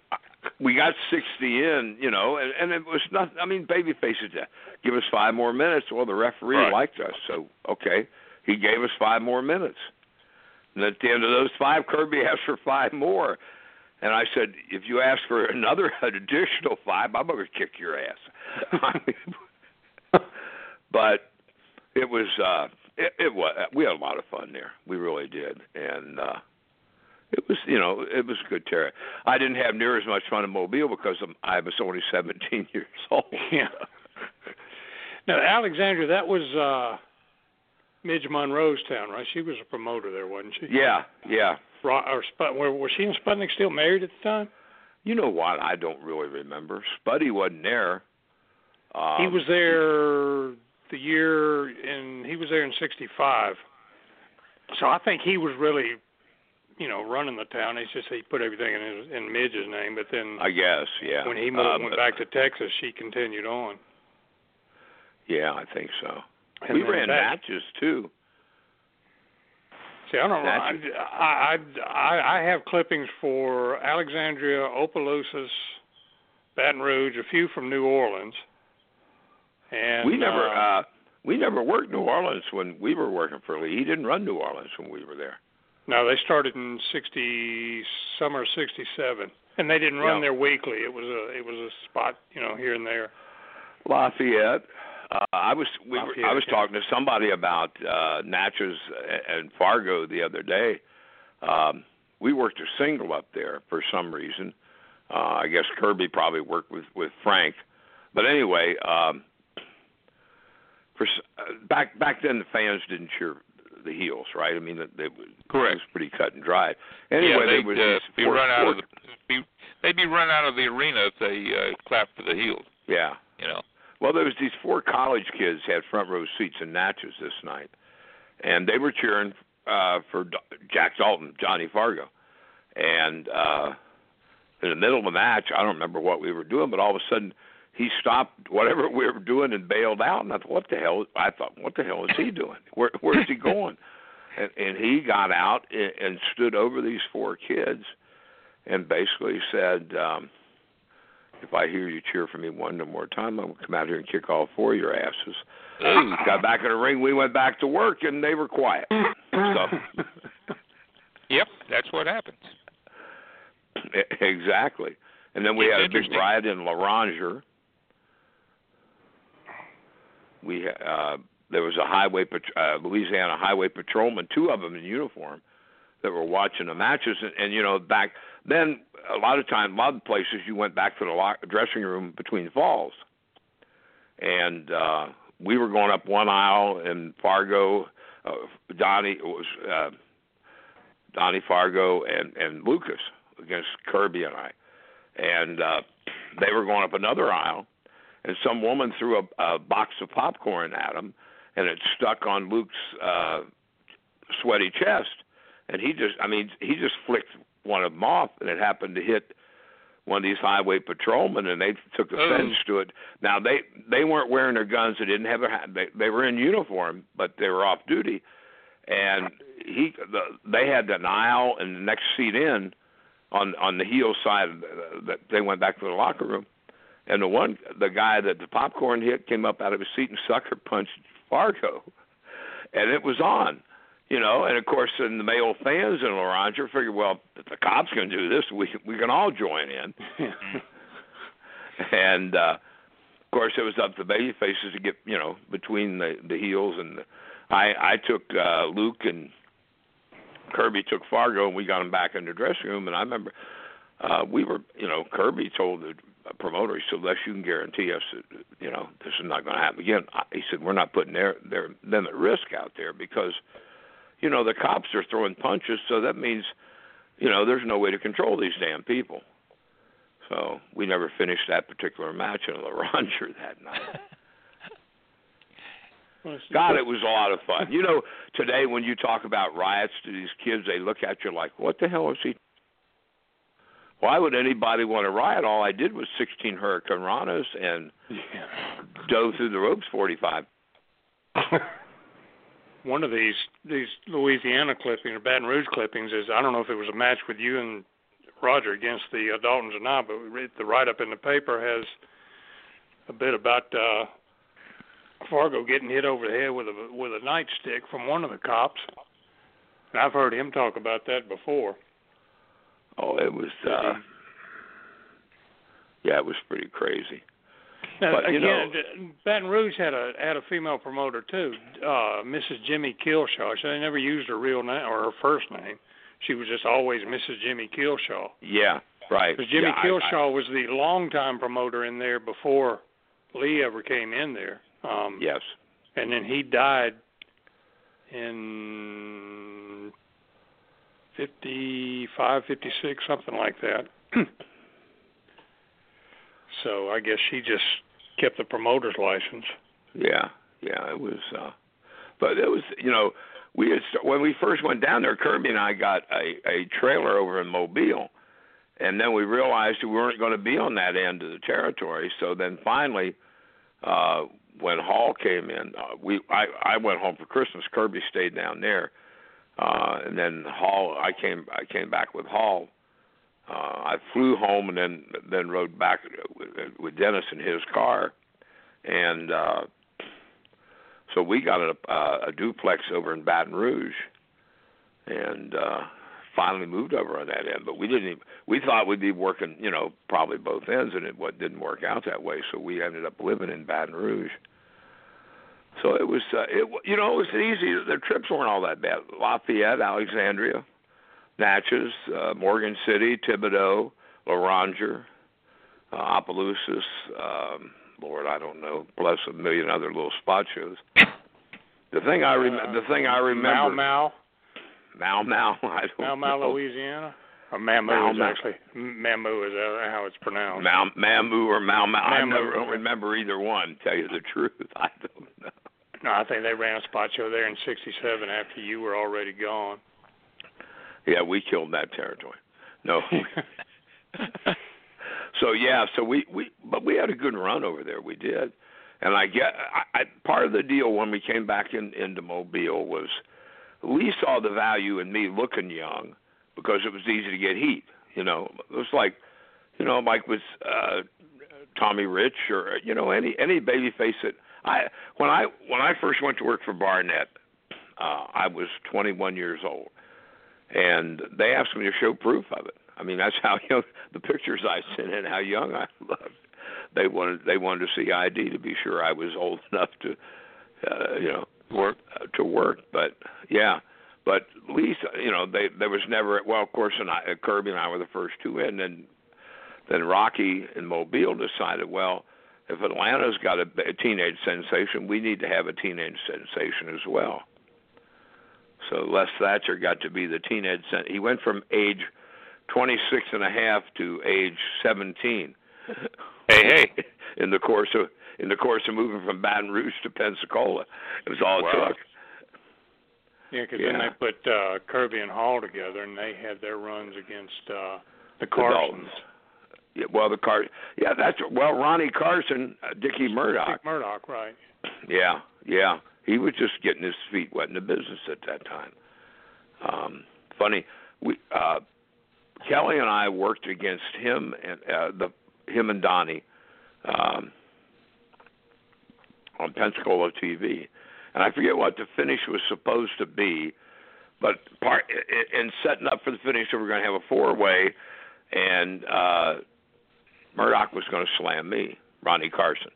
we got 60 in, you know, and, and it was not. I mean, baby faces to give us five more minutes. Well, the referee Right. liked us, so okay, he gave us five more minutes. And at the end of those five, Kirby asked for five more. And I said, if you ask for another additional five, I'm going to kick your ass. but it was, uh, it, it was, we had a lot of fun there. We really did. And, uh, it was, you know, it was a good terror. I didn't have near as much fun in Mobile because I'm, I was only 17 years old. Yeah. Now, Alexandria, that was uh, Midge Monroe's town, right? She was a promoter there, wasn't she? Yeah, yeah. Or were, was she and Sputnik still married at the time? You know what? I don't really remember. Spuddy wasn't there. Um, he was there the year in he was there in '65. So I think he was really, you know, running the town. It's just he put everything in his, in Midge's name, but then I guess, yeah. when he moved, Um, went back to Texas, she continued on. Yeah, I think so. And we ran matches too. See, I don't know. I, I, I, I have clippings for Alexandria, Opelousas, Baton Rouge, a few from New Orleans. And we never uh, uh we never worked New Orleans when we were working for Lee. He didn't run New Orleans when we were there. no, they started in '60, summer '67, and they didn't run Yeah. there weekly. It was a, it was a spot, you know, here and there. Lafayette. Uh, I was we were, I was talking to somebody about uh Natchez and Fargo the other day. Um we worked a single up there for some reason. Uh I guess Kirby probably worked with with Frank. But anyway, um for uh, back back then the fans didn't cheer the heels, right? I mean, they, they Correct. It was pretty cut and dry. Anyway, yeah, they'd uh, be run out of the be, they'd be run out of the arena if they uh, clapped for the heels. yeah. You know. Well, there was these four college kids had front row seats in Natchez this night, and they were cheering uh, for D- Jack Dalton, Johnny Fargo, and uh, in the middle of the match, I don't remember what we were doing, but all of a sudden he stopped whatever we were doing and bailed out, and I thought, what the hell? I thought, what the hell is he doing? Where where's he going? and, and he got out and, and stood over these four kids, and basically said. um if I hear you cheer for me one more time, I'm gonna come out here and kick all four of your asses. Ooh. Got back in the ring, we went back to work, and they were quiet. So Yep, that's what happens. exactly. And then we It's had a big riot in Loranger. We uh there was a highway uh, Louisiana highway patrolman, two of them in uniform, that were watching the matches, and, and you know back then a lot of time, a lot of places you went back to the lock, dressing room between falls, and uh, we were going up one aisle in Fargo. Uh, Donnie was uh, Donnie Fargo and and Lucas against Kirby and I, and uh, they were going up another aisle, and some woman threw a, a box of popcorn at him, and it stuck on Luke's uh, sweaty chest, and he just, I mean, he just flicked one of them off, and it happened to hit one of these highway patrolmen, and they took offense oh. to it. Now they they weren't wearing their guns; they didn't have a they they were in uniform, but they were off duty, and he the, they had an aisle and the next seat in on on the heel side that they went back to the locker room. And the one the guy that the popcorn hit came up out of his seat and sucker punched Fargo. And it was on you know and of course then the male fans in Loranger figured well if the cops can do this we we can all join in and uh of course it was up to the baby faces to get you know between the the heels and the, I I took uh Luke and Kirby took Fargo and we got him back in the dressing room. And I remember uh, we were, you know, Kirby told the promoter, he said, "Unless you can guarantee us that, you know, this is not going to happen again." He said, "We're not putting their their them at risk out there because, you know, the cops are throwing punches, so that means, you know, there's no way to control these damn people." So we never finished that particular match in La Ranger that night. God, it was a lot of fun. You know, today when you talk about riots to these kids, they look at you like, "What the hell is he?" Why would anybody want to riot? All I did was 16 Hurricane hurricanranas and yeah. dove through the ropes 45. One of these these Louisiana clippings or Baton Rouge clippings is I don't know if it was a match with you and Roger against the uh, Daltons or not, but the write up in the paper has a bit about uh Fargo getting hit over the head with a with a nightstick from one of the cops. And I've heard him talk about that before. Oh, it was uh yeah, it was pretty crazy. Now, but, you again, know, Baton Rouge had a had a female promoter too, uh Mrs. Jimmy Killshaw. So they never used her real name or her first name. She was just always Mrs. Jimmy Killshaw. Yeah, right. Because Jimmy yeah, Killshaw I, I, was the longtime promoter in there before Lee ever came in there. Um, yes. And then he died in 55, 56, something like that. so I guess she just kept the promoter's license. Yeah, yeah, it was. uh But it was, you know, we had when we first went down there. Kirby and I got a a trailer over in Mobile, and then we realized we weren't going to be on that end of the territory. So then finally, uh when Hall came in, uh, we I I went home for Christmas. Kirby stayed down there, uh, and then Hall I came I came back with Hall. Uh, I flew home and then then rode back with, Dennis in his car, and uh, so we got a, uh, a duplex over in Baton Rouge, and uh, finally moved over on that end. But we didn't. Even, we thought we'd be working, you know, probably both ends, and it what didn't work out that way. So we ended up living in Baton Rouge. So it was, uh, it you know, it was easy. The trips weren't all that bad. Lafayette, Alexandria, Natchez, uh, Morgan City, Thibodaux, Loranger, uh, Opelousas. Um, Lord, I don't know, plus a million other little spot shows. The thing I rem- uh, the thing I remember. Mau Mau. Mau Mau. I don't Mau Mau. Louisiana. Or Mamou Mau is Mau. actually Mamou is how it's pronounced. Mau, Mamou or Mau Mau. I never don't remember either one. Tell you the truth, I don't know. No, I think they ran a spot show there in '67 after you were already gone. Yeah, we killed that territory. No. so yeah, so we we but we had a good run over there. We did, and I get I, I part of the deal when we came back in into Mobile was Lee saw the value in me looking young because it was easy to get heat. You know, it was like, you know, like with uh, Tommy Rich or you know any any baby face that I when I when I first went to work for Barnett, uh, I was 21 years old, and they asked me to show proof of it. I mean, that's how young the pictures I sent in, how young I looked. They wanted they wanted to see ID to be sure I was old enough to, uh, you know, work uh, to work. But yeah, But least you know they there was never well of course and I, Kirby and I were the first two in and then Rocky and Mobile decided well if Atlanta's got a, a teenage sensation we need to have a teenage sensation as well. So Les Thatcher got to be the teenage sen- he went from age 26 and a half to age 17. Hey, hey. in the course of in the course of moving from Baton Rouge to Pensacola. It was all Wow. it took. Yeah, because then Yeah. they put uh, Kirby and Hall together, and they had their runs against uh, the The Carsons. Daltons. Yeah, well, the car. Yeah, that's well. Ronnie Carson, uh, Dickie Murdoch. Dick Murdoch, right? Yeah, yeah. He was just getting his feet wet in the business at that time. Um, funny, we uh, Kelly and I worked against him and uh, the him and Donnie um, on Pensacola TV, and I forget what the finish was supposed to be, but part in setting up for the finish, we were going to have a four way, and uh, Murdoch was going to slam me, Ronnie Carson,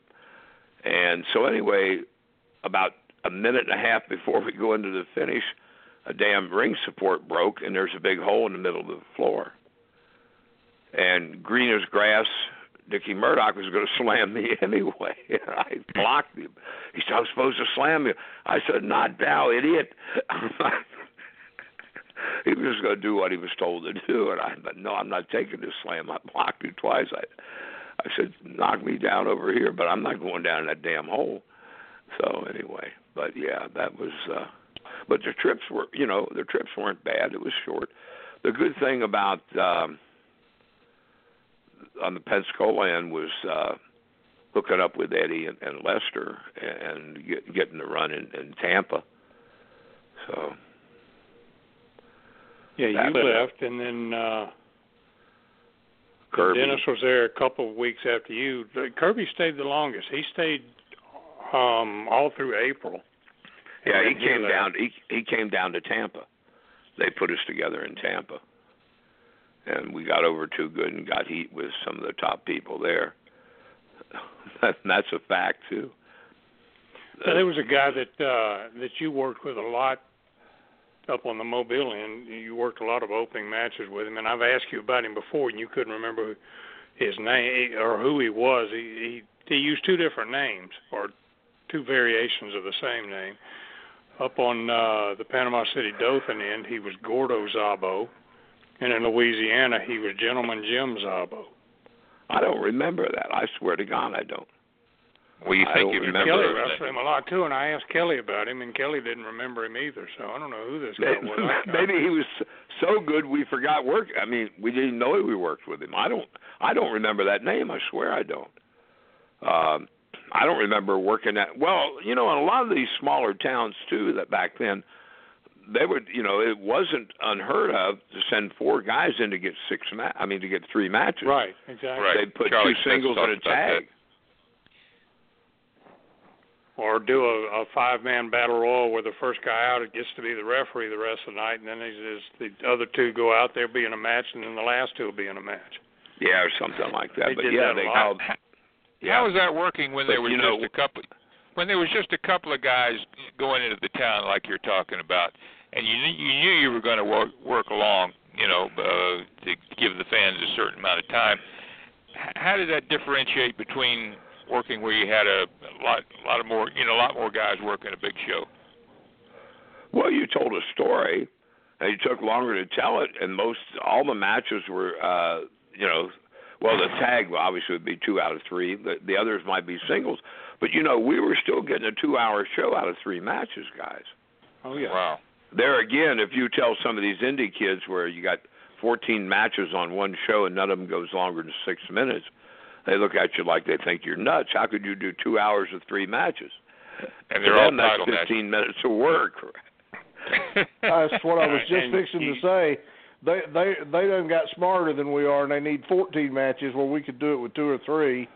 and so anyway, about a minute and a half before we go into the finish, a damn ring support broke, and there's a big hole in the middle of the floor. And green as grass, Dickie Murdoch was going to slam me anyway. I blocked him. He said, I'm supposed to slam you. I said, Not now, idiot. he was just going to do what he was told to do. And I said, No, I'm not taking this slam. I blocked him twice. I, I said, Knock me down over here, but I'm not going down in that damn hole. So anyway, but yeah, that was. uh But the trips were, you know, the trips weren't bad. It was short. The good thing about um on the Pensacola end was uh hooking up with Eddie and, and Lester and get, getting the run in, in Tampa. So Yeah, you left, and then uh, Kirby, Dennis was there a couple of weeks after you. Kirby stayed the longest. He stayed um, all through April. yeah, he came left. down. He he came down to Tampa. They put us together in Tampa, and we got over too good and got heat with some of the top people there. that's a fact too. Now, there was a guy that uh, that you worked with a lot up on the Mobile end. You worked a lot of opening matches with him, and I've asked you about him before, and you couldn't remember his name or who he was. He he, he used two different names or two variations of the same name. Up on uh, the Panama City Dothan end, he was Gordo Zabo, and in Louisiana, he was Gentleman Jim Zabo. I don't remember that. I swear to God, I don't. Well, you think you remember Kelly remember wrestled him a lot too, and I asked Kelly about him, and Kelly didn't remember him either. So I don't know who this guy was. Maybe he was so good we forgot work. I mean, we didn't know we worked with him. I don't. I don't remember that name. I swear I don't. Um, I don't remember working at. Well, you know, in a lot of these smaller towns too, that back then, they would. You know, it wasn't unheard of to send four guys in to get six. Ma- I mean, to get three matches. Right, exactly. Right. They'd put Charlie two singles and a talked about that. tag. Or do a, a five-man battle royal where the first guy out it gets to be the referee the rest of the night, and then he's, the other two go out there be in a match, and then the last two will be in a match. Yeah, or something like that. They but did yeah, that a they lot. Called. How was that working when there was you know- just a couple? When there was just a couple of guys going into the town like you're talking about, and you you knew you were going to work work along, you know, uh, to give the fans a certain amount of time. How did that differentiate between working where you had a, a lot, a lot of more, you know, a lot more guys working a big show? Well, you told a story, and it took longer to tell it, and most all the matches were, uh, you know, well, the tag obviously would be two out of three. The, the others might be singles, but you know, we were still getting a two-hour show out of three matches, guys. Oh yeah. Wow. There again, if you tell some of these indie kids where you got 14 matches on one show and none of them goes longer than six minutes, they look at you like they think you're nuts. How could you do two hours of three matches? And they're all that's title matches. 15 minutes of work. That's what I was just And fixing to say. They they they done got smarter than we are, and they need 14 matches where we could do it with two or three,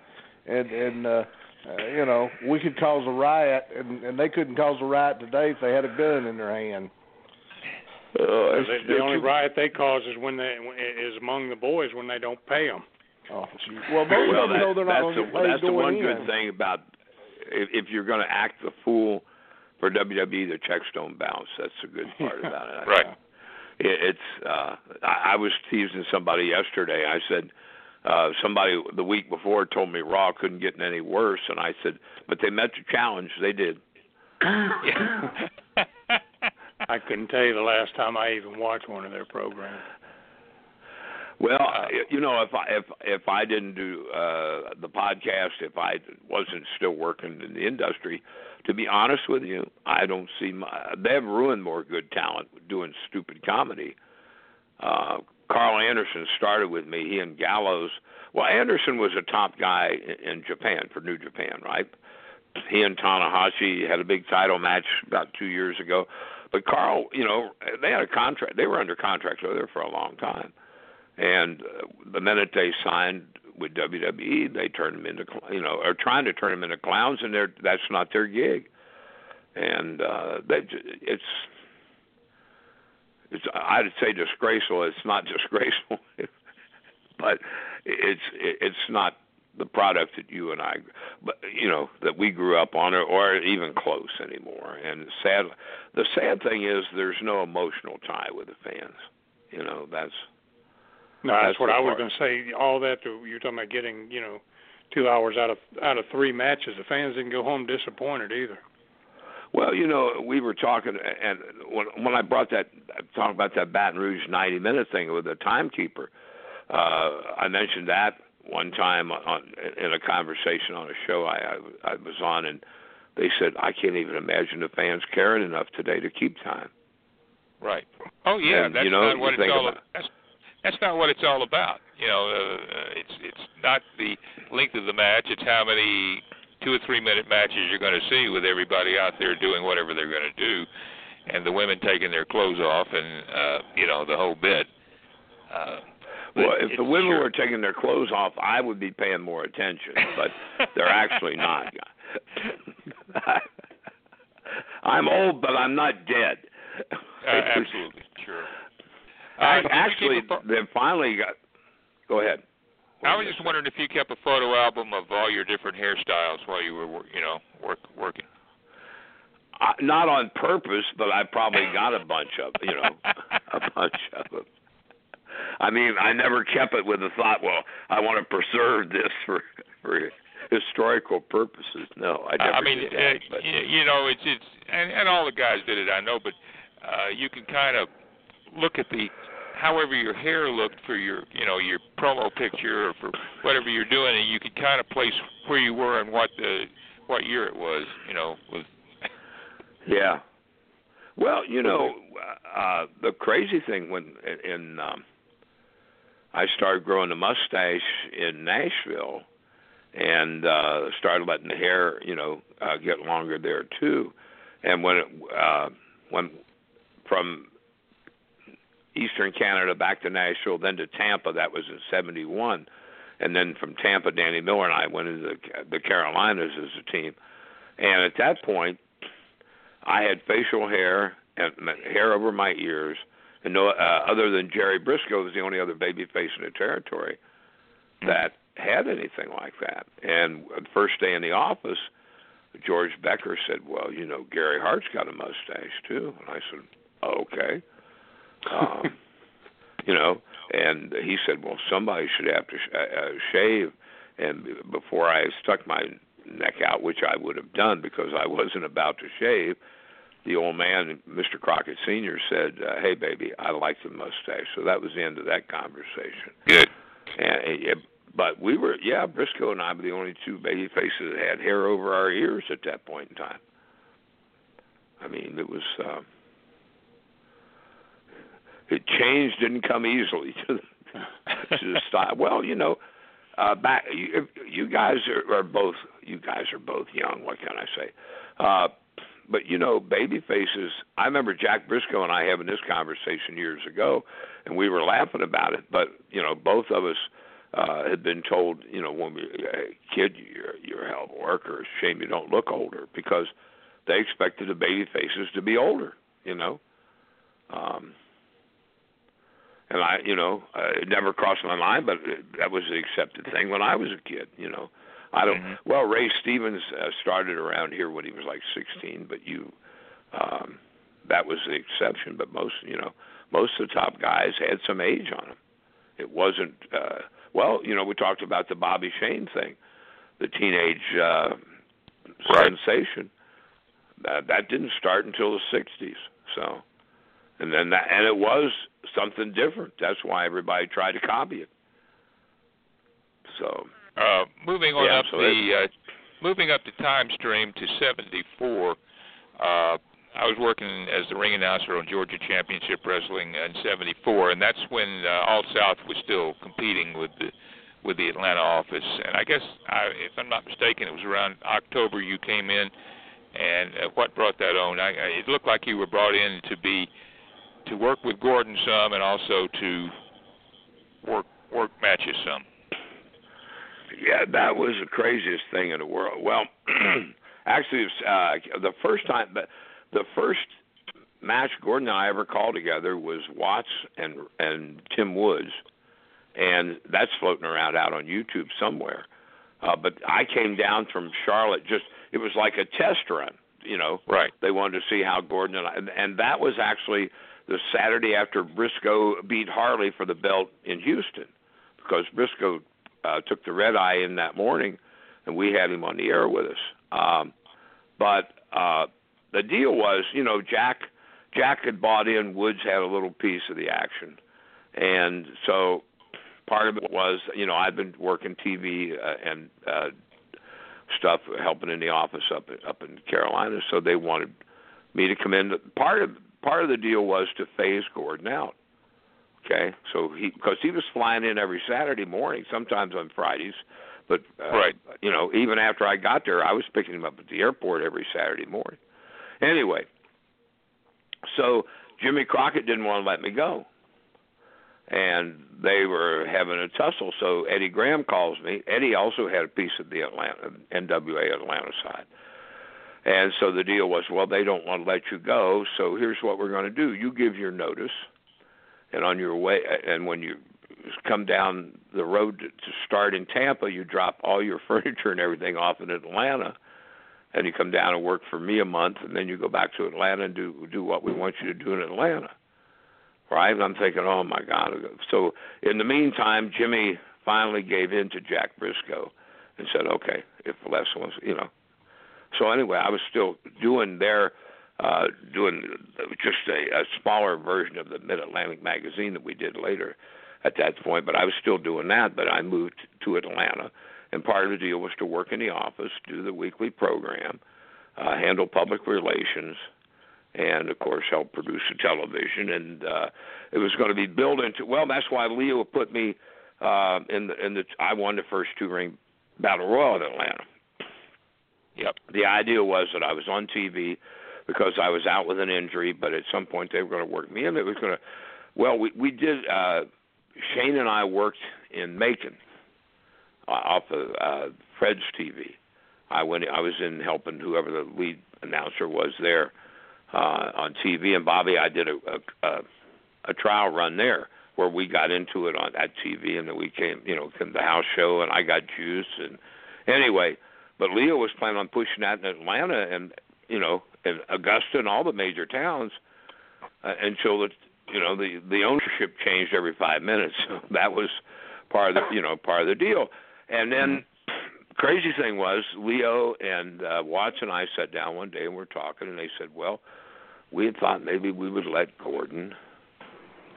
and and uh, uh, you know we could cause a riot, and and they couldn't cause a riot today if they had a gun in their hand. Uh, The, it's- the only it's- riot they cause is when they is among the boys when they don't pay them. Oh, gee. well, most well, of them that, know they're not that's going to the, get paid that's the one in. good thing about if, if you're going to act the fool, for WWE, the checks don't bounce. That's the good part about it. Right. It, it's. uh I, I was teasing somebody yesterday. I said. Uh, somebody the week before told me Raw couldn't get any worse, and I said, but they met the challenge. They did. I couldn't tell you the last time I even watched one of their programs. Well, you know, if I if if I didn't do uh the podcast, if I wasn't still working in the industry, to be honest with you, I don't see my. They've ruined more good talent doing stupid comedy. Uh Karl Anderson started with me. He and Gallows. Well, Anderson was a top guy in, Japan for New Japan, right? He and Tanahashi had a big title match about two years ago. But Karl, you know, they had a contract. They were under contract over there for a long time. And uh, the minute they signed with WWE, they turned them into, you know, are trying to turn them into clowns, and they're that's not their gig. And uh, it's, it's, I'd say disgraceful. It's not disgraceful, but it's it's not the product that you and I, but you know, that we grew up on, or, or even close anymore. And sad, the sad thing is, there's no emotional tie with the fans. You know, that's No, that's, That's what I was going to say. All that to, you're talking about getting, you know, two hours out of out of three matches. The fans didn't go home disappointed either. Well, you know, we were talking, and when when I brought that talking about that Baton Rouge ninety minute thing with the timekeeper, uh, I mentioned that one time on in a conversation on a show I, I I was on, and they said I can't even imagine the fans caring enough today to keep time. Right. Oh yeah, And, that's you know, not what it's all about- that's that's not what it's all about. You know, uh, it's it's not the length of the match. It's how many two or three minute matches you're going to see with everybody out there doing whatever they're going to do, and the women taking their clothes off, and uh, you know the whole bit. Uh, Well, if the women sure- were taking their clothes off, I would be paying more attention, but they're actually not. I'm old, but I'm not dead. uh, absolutely sure. Uh, I, actually, keep a pho- they finally got. Go ahead. I was just wondering if you kept a photo album of all your different hairstyles while you were, you know, work working. Uh, not on purpose, but I probably got a bunch of, you know, a bunch of them. I mean, I never kept it with the thought, well, I want to preserve this for for historical purposes. No, I never I mean, did uh, that. Y- you know, it's it's and and all the guys did it, I know, but uh you can kind of look at the however your hair looked for your you know your promo picture or for whatever you're doing, and you can kind of place where you were and what the what year it was, you know, with Yeah. Well, you know, uh the crazy thing when in um I started growing a mustache in Nashville and uh started letting the hair, you know, uh get longer there too. And when it uh when from Eastern Canada back to Nashville, then to Tampa, that was in 71. And then from Tampa, Danny Miller and I went into the, the Carolinas as a team. And at that point, I had facial hair and hair over my ears, and no uh, other than Gerry Brisco was the only other baby face in the territory that had anything like that. And the first day in the office, George Becker said, "Well, you know, Gary Hart's got a mustache too." And I said, "Okay." Um, you know, and he said, "Well, somebody should have to sh- uh, uh, shave." And before I stuck my neck out, which I would have done because I wasn't about to shave, the old man, Mr. Crockett Senior, said, uh, "Hey, baby, I like the mustache." So that was the end of that conversation. good. And it, but we were, yeah, Brisco and I were the only two baby faces that had hair over our ears at that point in time. I mean, it was. Uh, it changed didn't come easily to the, to the style. Well, you know, uh, back you, you guys are, are both you guys are both young. What can I say? Uh, but you know, baby faces. I remember Jack Brisco and I having this conversation years ago, and we were laughing about it. But you know, both of us uh, had been told, you know, when we, hey, kid, you're you're a hell of a worker. It's a shame you don't look older because they expected the baby faces to be older. You know. Um, and I, you know, uh, it never crossed my mind, but it, that was the accepted thing when I was a kid. You know, I don't. Mhm. Well, Ray Stevens uh, started around here when he was like 16, but you, Um, that was the exception, but most you know most of the top guys had some age on them. It wasn't uh, well, you know, we talked about the Bobby Shane thing, the teenage uh, Right. sensation. That that didn't start until the '60s. So, and then that and it was something different. That's why everybody tried to copy it. So Uh, moving on Yeah, up so the uh, moving up the time stream to '74. Uh, I was working as the ring announcer on Georgia Championship Wrestling in '74, and that's when uh, All South was still competing with the with the Atlanta office. And I guess, I, if I'm not mistaken, it was around October you came in. And uh, what brought that on? I, I, it looked like you were brought in to be to work with Gordon some, and also to work work matches some. Yeah, that was the craziest thing in the world. Well, actually, uh, the first time, but the first match Gordon and I ever called together was Watts and and Tim Woods, and that's floating around out on YouTube somewhere. Uh, but I came down from Charlotte. Just it was like a test run, you know. Right. They wanted to see how Gordon and I, and, and that was actually the Saturday after Brisco beat Harley for the belt in Houston, because Brisco uh, took the red eye in that morning, and we had him on the air with us. Um, but uh, the deal was, you know, Jack Jack had bought in. Woods had a little piece of the action, and so part of it was, you know, I've been working TV uh, and uh, stuff, helping in the office up up in Carolina. So they wanted me to come in. Part of part of the deal was to phase Gordon out. Okay, so he because he was flying in every Saturday morning, sometimes on Fridays, but uh, Right. you know, even after I got there, I was picking him up at the airport every Saturday morning. Anyway, so Jimmy Crockett didn't want to let me go, and they were having a tussle. So Eddie Graham calls me. Eddie also had a piece of the Atlanta NWA Atlanta side. And so the deal was, well, they don't want to let you go, so here's what we're going to do. You give your notice, and on your way, and when you come down the road to, start in Tampa, you drop all your furniture and everything off in Atlanta, and you come down and work for me a month, and then you go back to Atlanta and do do what we want you to do in Atlanta. Right? And I'm thinking, oh my God. So in the meantime, Jimmy finally gave in to Jack Brisco and said, okay, if Les wants, you know. So anyway, I was still doing their uh, doing just a, a smaller version of the Mid Atlantic magazine that we did later at that point, but I was still doing that. But I moved to Atlanta, and part of the deal was to work in the office, do the weekly program, uh, handle public relations, and of course help produce the television. And uh, it was going to be built into. Well, that's why Leo put me uh, in the in the. I won the first two ring battle royal in Atlanta. Yep. The idea was that I was on TV because I was out with an injury, but at some point they were going to work me in. It was going to. Well, we we did. Uh, Shane and I worked in Macon uh, off of uh, Fred's TV. I went. I was in helping whoever the lead announcer was there uh, on TV, and Bobby. I did a, a a a trial run there where we got into it on at TV, and then we came, you know, came to the house show, and I got juice, and anyway. But Leo was planning on pushing that in Atlanta and you know, in Augusta and all the major towns uh, until the you know the the ownership changed every five minutes. So that was part of the you know part of the deal. And then crazy thing was Leo and uh, Watts and I sat down one day and we're talking, and they said, well, we had thought maybe we would let Gordon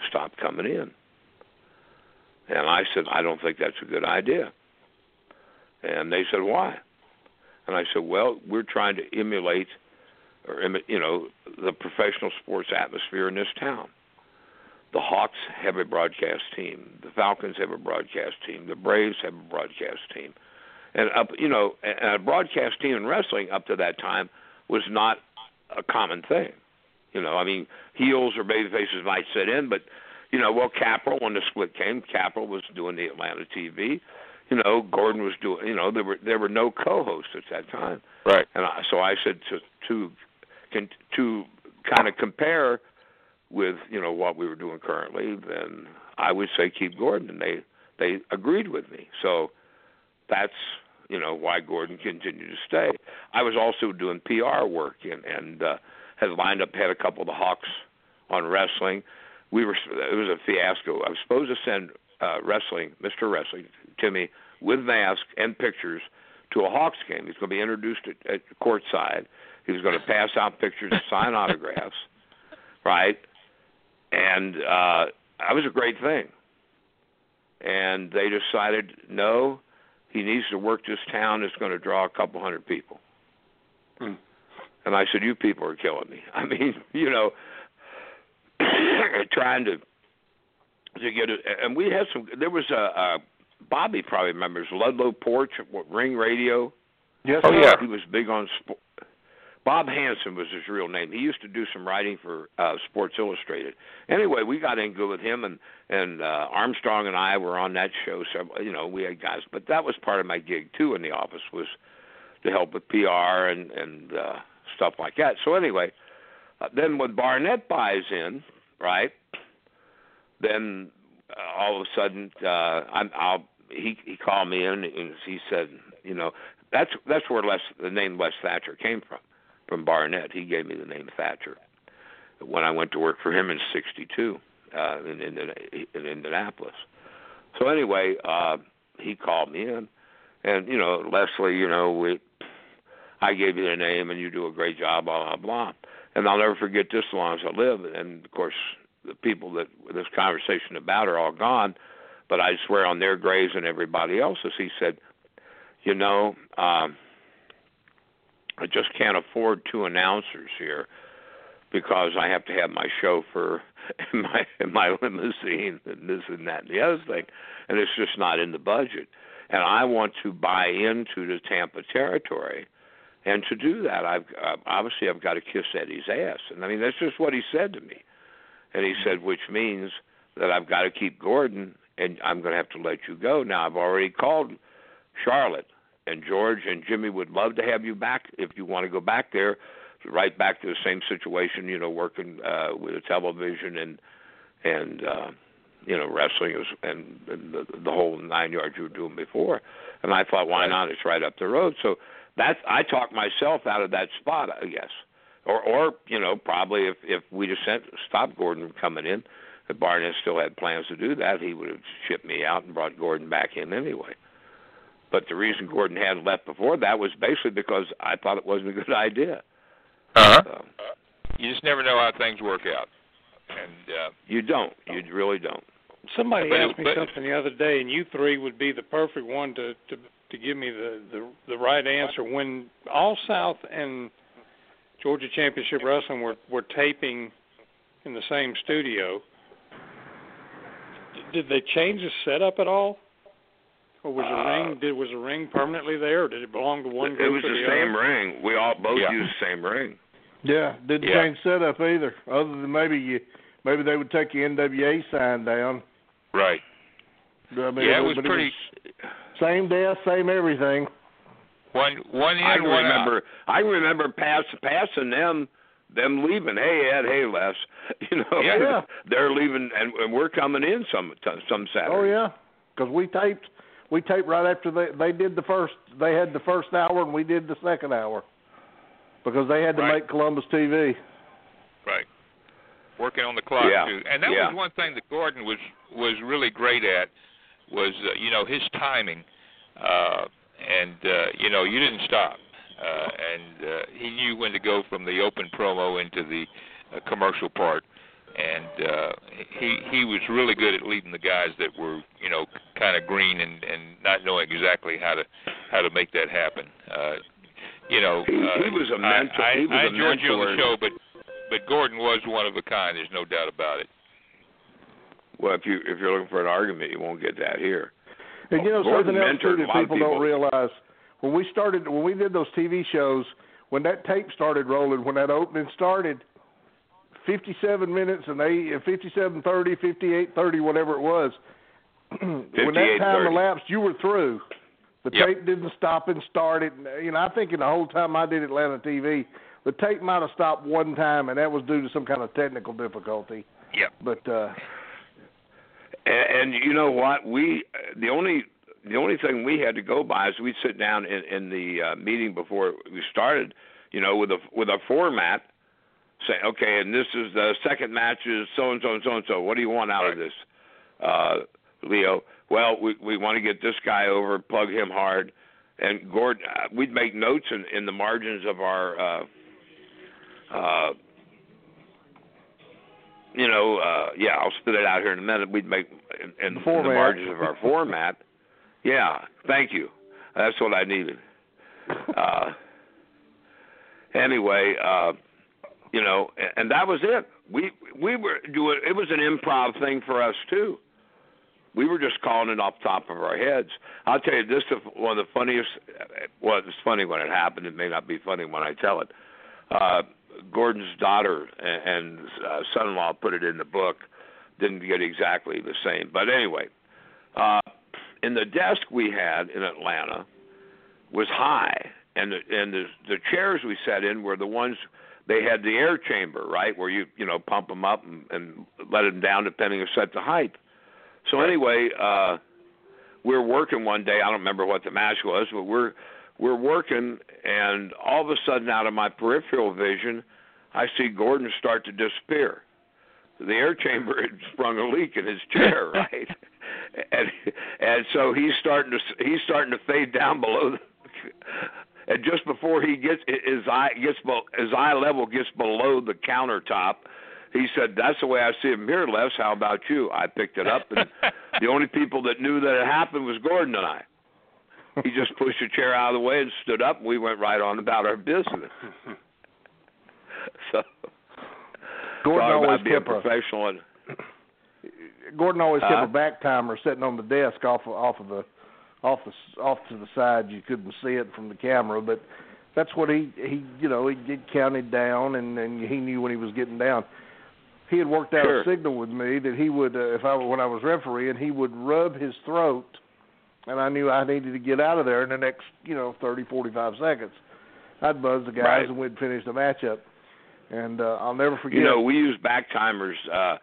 stop coming in. And I said, I don't think that's a good idea. And they said, why? And I said, well, we're trying to emulate, or you know, the professional sports atmosphere in this town. The Hawks have a broadcast team. The Falcons have a broadcast team. The Braves have a broadcast team. And up, you know, a broadcast team in wrestling up to that time was not a common thing. You know, I mean, heels or baby faces might sit in, but you know, well, Capital when the split came, Capital was doing the Atlanta TV. You know, Gordon was doing. You know, there were there were no co-hosts at that time. Right. And I, so I said to to can, to kind of compare with you know what we were doing currently, then I would say keep Gordon, and they they agreed with me. So that's you know why Gordon continued to stay. I was also doing PR work and and uh, had lined up had a couple of the Hawks on wrestling. We were it was a fiasco. I was supposed to send uh, wrestling, Mr. Wrestling, Timmy with mask and pictures to a Hawks game. He's going to be introduced at, at courtside. He was going to pass out pictures, and sign autographs, right? And uh, that was a great thing. And they decided, no, he needs to work this town. It's going to draw a couple hundred people. Hmm. And I said, you people are killing me. I mean, you know, trying to to get it. And we had some. There was a, a Bobby probably remembers Ludlow Porch, Ring Radio. Yes, Oh, yeah. He was big on sport. Bob Hansen was his real name. He used to do some writing for uh Sports Illustrated. Anyway, we got in good with him and and uh Armstrong and I were on that show so you know, we had guys, but that was part of my gig too in the office was to help with PR and and uh stuff like that. So anyway, uh, then when Barnett buys in, right? Then uh, all of a sudden uh I'm I'll he he called me in and he said, you know, that's that's where Les the name Les Thatcher came from, from Barnett. He gave me the name Thatcher when I went to work for him in '62 uh, in, in in Indianapolis. So anyway, uh, he called me in, and you know, Leslie, you know, we, I gave you the name, and you do a great job, blah blah blah. And I'll never forget this as long as I live. And of course, the people that this conversation about are all gone, but I swear on their graves and everybody else's. He said, you know, um, I just can't afford two announcers here because I have to have my chauffeur and my and my limousine and this and that and the other thing, and it's just not in the budget. And I want to buy into the Tampa territory, and to do that, I've uh, obviously I've got to kiss Eddie's ass. And I mean that's just what he said to me. And he said, which means that I've got to keep Gordon, and I'm going to have to let you go. Now I've already called Charlotte and George and Jimmy would love to have you back if you want to go back there, right back to the same situation, you know, working uh with the television and and uh you know, wrestling is and, and the, the whole nine yards you were doing before. And I thought, why not? It's right up the road. So that's I talked myself out of that spot, I guess. Or or, you know, probably if if we just sent stopped Gordon from coming in, if Barnett still had plans to do that, he would have shipped me out and brought Gordon back in anyway. But the reason Gordon hadn't left before that was basically because I thought it wasn't a good idea. Uh huh. So, You just never know how things work out. And uh, you don't. You really don't. Somebody But asked me but- something the other day, and you three would be the perfect one to to to give me the the the right answer. When All South and Georgia Championship Wrestling were were taping in the same studio, did they change the setup at all? Or was the Uh, ring did was the ring permanently there, or did it belong to one it was or the the same other? ring. We all both Yeah. used the same ring. Yeah, didn't Yeah. change setup either. Other than maybe you, maybe they would take your NWA sign down. right. I mean, Yeah, it was but pretty. same desk, same everything. One one in, I one out. remember. I remember pass, passing them, them leaving. Hey Ed, hey Les, you know, Yeah. Yeah. they're leaving, and, and we're coming in some some Saturday. Oh yeah, because we taped, we taped right after they they did the first. They had the first hour and we did the second hour, because they had to Right. make Columbus TV. Right. Working on the clock Yeah. too, and that Yeah. was one thing that Gordon was was really great at was uh, you know his timing, uh, and uh, you know you didn't stop, uh, and uh, he knew when to go from the open promo into the uh, commercial part, and uh, he he was really good at leading the guys that were you know kind of green and and not knowing exactly how to how to make that happen. Uh, you know, He- uh, he was a I- mentor- I, he was I enjoyed you on the show, but but Gordon was one of a kind. There's no doubt about it. Well, if you if you're looking for an argument, you won't get that here. And you know Gordon something else too that of people, don't realize when we started when we did those TV shows when that tape started rolling when that opening started 57 minutes and they 57 30 58 30 whatever it was when that time 30. elapsed you were through the Yep. tape didn't stop and start it you know I think in the whole time I did Atlanta TV the tape might have stopped one time and that was due to some kind of technical difficulty Yep. but uh And, and you know what? We the only the only thing we had to go by is we'd sit down in, in the uh, meeting before we started, you know, with a with a format say, okay, and this is the second match is so and so and so and so. What do you want out right. of this, uh, Leo? Well, we we want to get this guy over, plug him hard, and Gordon. Uh, we'd make notes in in the margins of our. Uh, uh, you know, uh, yeah, I'll spit it out here in a minute. We'd make in, in, The margins of our format. Yeah, thank you. That's what I needed. Uh, anyway, uh, you know, and, and that was it. We we were doing. It was an improv thing for us too. We were just calling it off the top of our heads. I'll tell you, this is one of the funniest. Well, it's funny when it happened. It may not be funny when I tell it. Uh, Gordon's daughter and, and uh, son-in-law put it in the book. Didn't get exactly the same, but anyway, uh, in the desk we had in Atlanta was high, and the, and the the chairs we sat in were the ones they had the air chamber, right, where you you know pump them up and, and let them down depending on set the height. So anyway, uh, we're working one day. I don't remember what the match was, but we're we're working, and all of a sudden, out of my peripheral vision, I see Gordon start to disappear. The air chamber had sprung a leak in his chair, right? and and so he's starting to he's starting to fade down below. The, and just before he gets his eye gets his eye level gets below the countertop, he said, "That's the way I see him here, Les. How about you?" I picked it up, and the only people that knew that it happened was Gordon and I. He just pushed a chair out of the way and stood up, and we went right on about our business. so, Gordon always kept a professional and Gordon always kept Huh? a back timer sitting on the desk off of, off of the off the off to the side. You couldn't see it from the camera, but that's what he he you know he get counted down and and he knew when he was getting down. He had worked out Sure. a signal with me that he would uh, if I when I was refereeing he would rub his throat, and I knew I needed to get out of there in the next you know thirty forty five seconds. I'd buzz the guys Right. and we'd finish the matchup. And uh, I'll never forget. You know, we used back timers uh,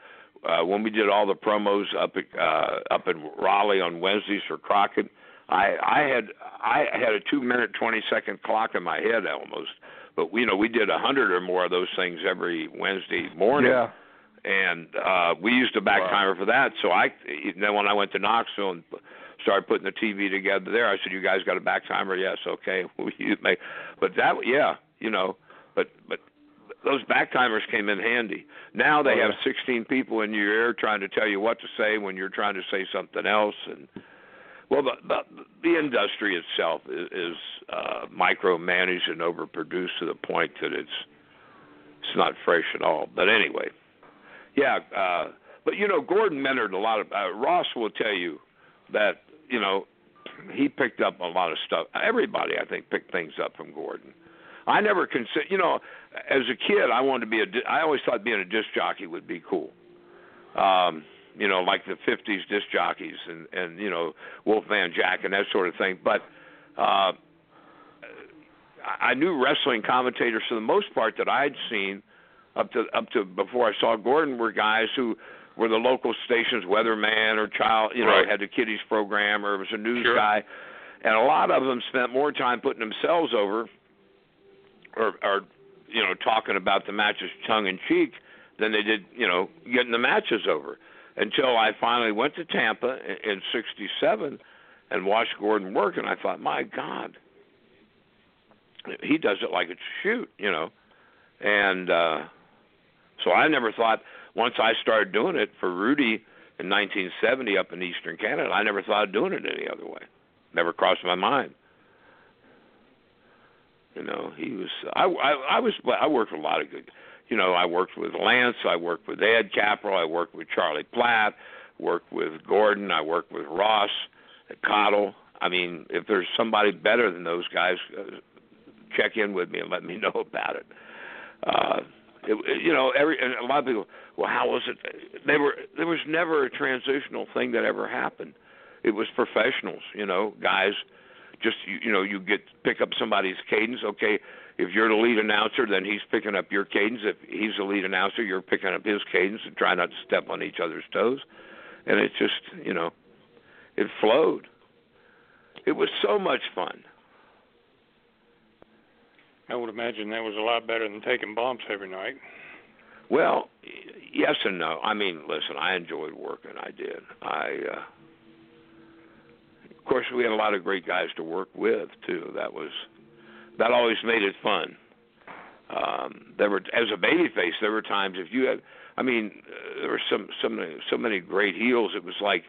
uh, when we did all the promos up at, uh, up in Raleigh on Wednesdays for Crockett. I I had I had a two minute twenty second clock in my head almost, but you know we did a hundred or more of those things every Wednesday morning. yeah. and uh we used a back Wow. timer for that. So I then when I went to Knoxville and started putting the TV together there, I said, "You guys got a back timer?" Yes, okay. But that yeah, you know, but but those back timers came in handy. Now they Oh, have 16 people in your ear trying to tell you what to say when you're trying to say something else and well the the, the industry itself is, is uh micromanaged and overproduced to the point that it's it's not fresh at all. But anyway, yeah, uh but you know Gordon mentored a lot of uh, Ross will tell you that you know he picked up a lot of stuff. Everybody I think picked things up from Gordon. I never consider, you know, as a kid, I wanted to be a. I always thought being a disc jockey would be cool. Um, you know, like the '50s disc jockeys and and you know Wolfman Jack and that sort of thing. But uh, I knew wrestling commentators for the most part that I'd seen up to up to before I saw Gordon were guys who were the local stations weatherman or child, you know, Right. had the kiddies program or it was a news Sure. guy, and a lot of them spent more time putting themselves over or or you know talking about the matches tongue in cheek than they did you know getting the matches over until I finally went to Tampa in, in '67 and watched Gordon work and I thought my God he does it like it's a shoot you know and uh so I never thought once I started doing it for Rudy in 1970 up in Eastern Canada I never thought of doing it any other way never crossed my mind you know, he was. I, I, I was. I worked with a lot of good. You know, I worked with Lance. I worked with Ed Capral. I worked with Charlie Platt. Worked with Gordon. I worked with Ross, Caudle. I mean, if there's somebody better than those guys, uh, check in with me and let me know about it. Uh, it, you know, every a lot of people. Well, how was it? They were. There was never a transitional thing that ever happened. It was professionals. You know, guys just you, you know you get pick up somebody's cadence okay if you're the lead announcer then he's picking up your cadence if he's the lead announcer you're picking up his cadence and try not to step on each other's toes and it just you know it flowed it was so much fun I would imagine that was a lot better than taking bumps every night. Well, yes and no. I mean, listen, I enjoyed working. I did. I, uh, of course, we had a lot of great guys to work with too. That was that always made it fun. Um, there were, as a babyface, there were times if you had, I mean, uh, there were some so many so many great heels. It was like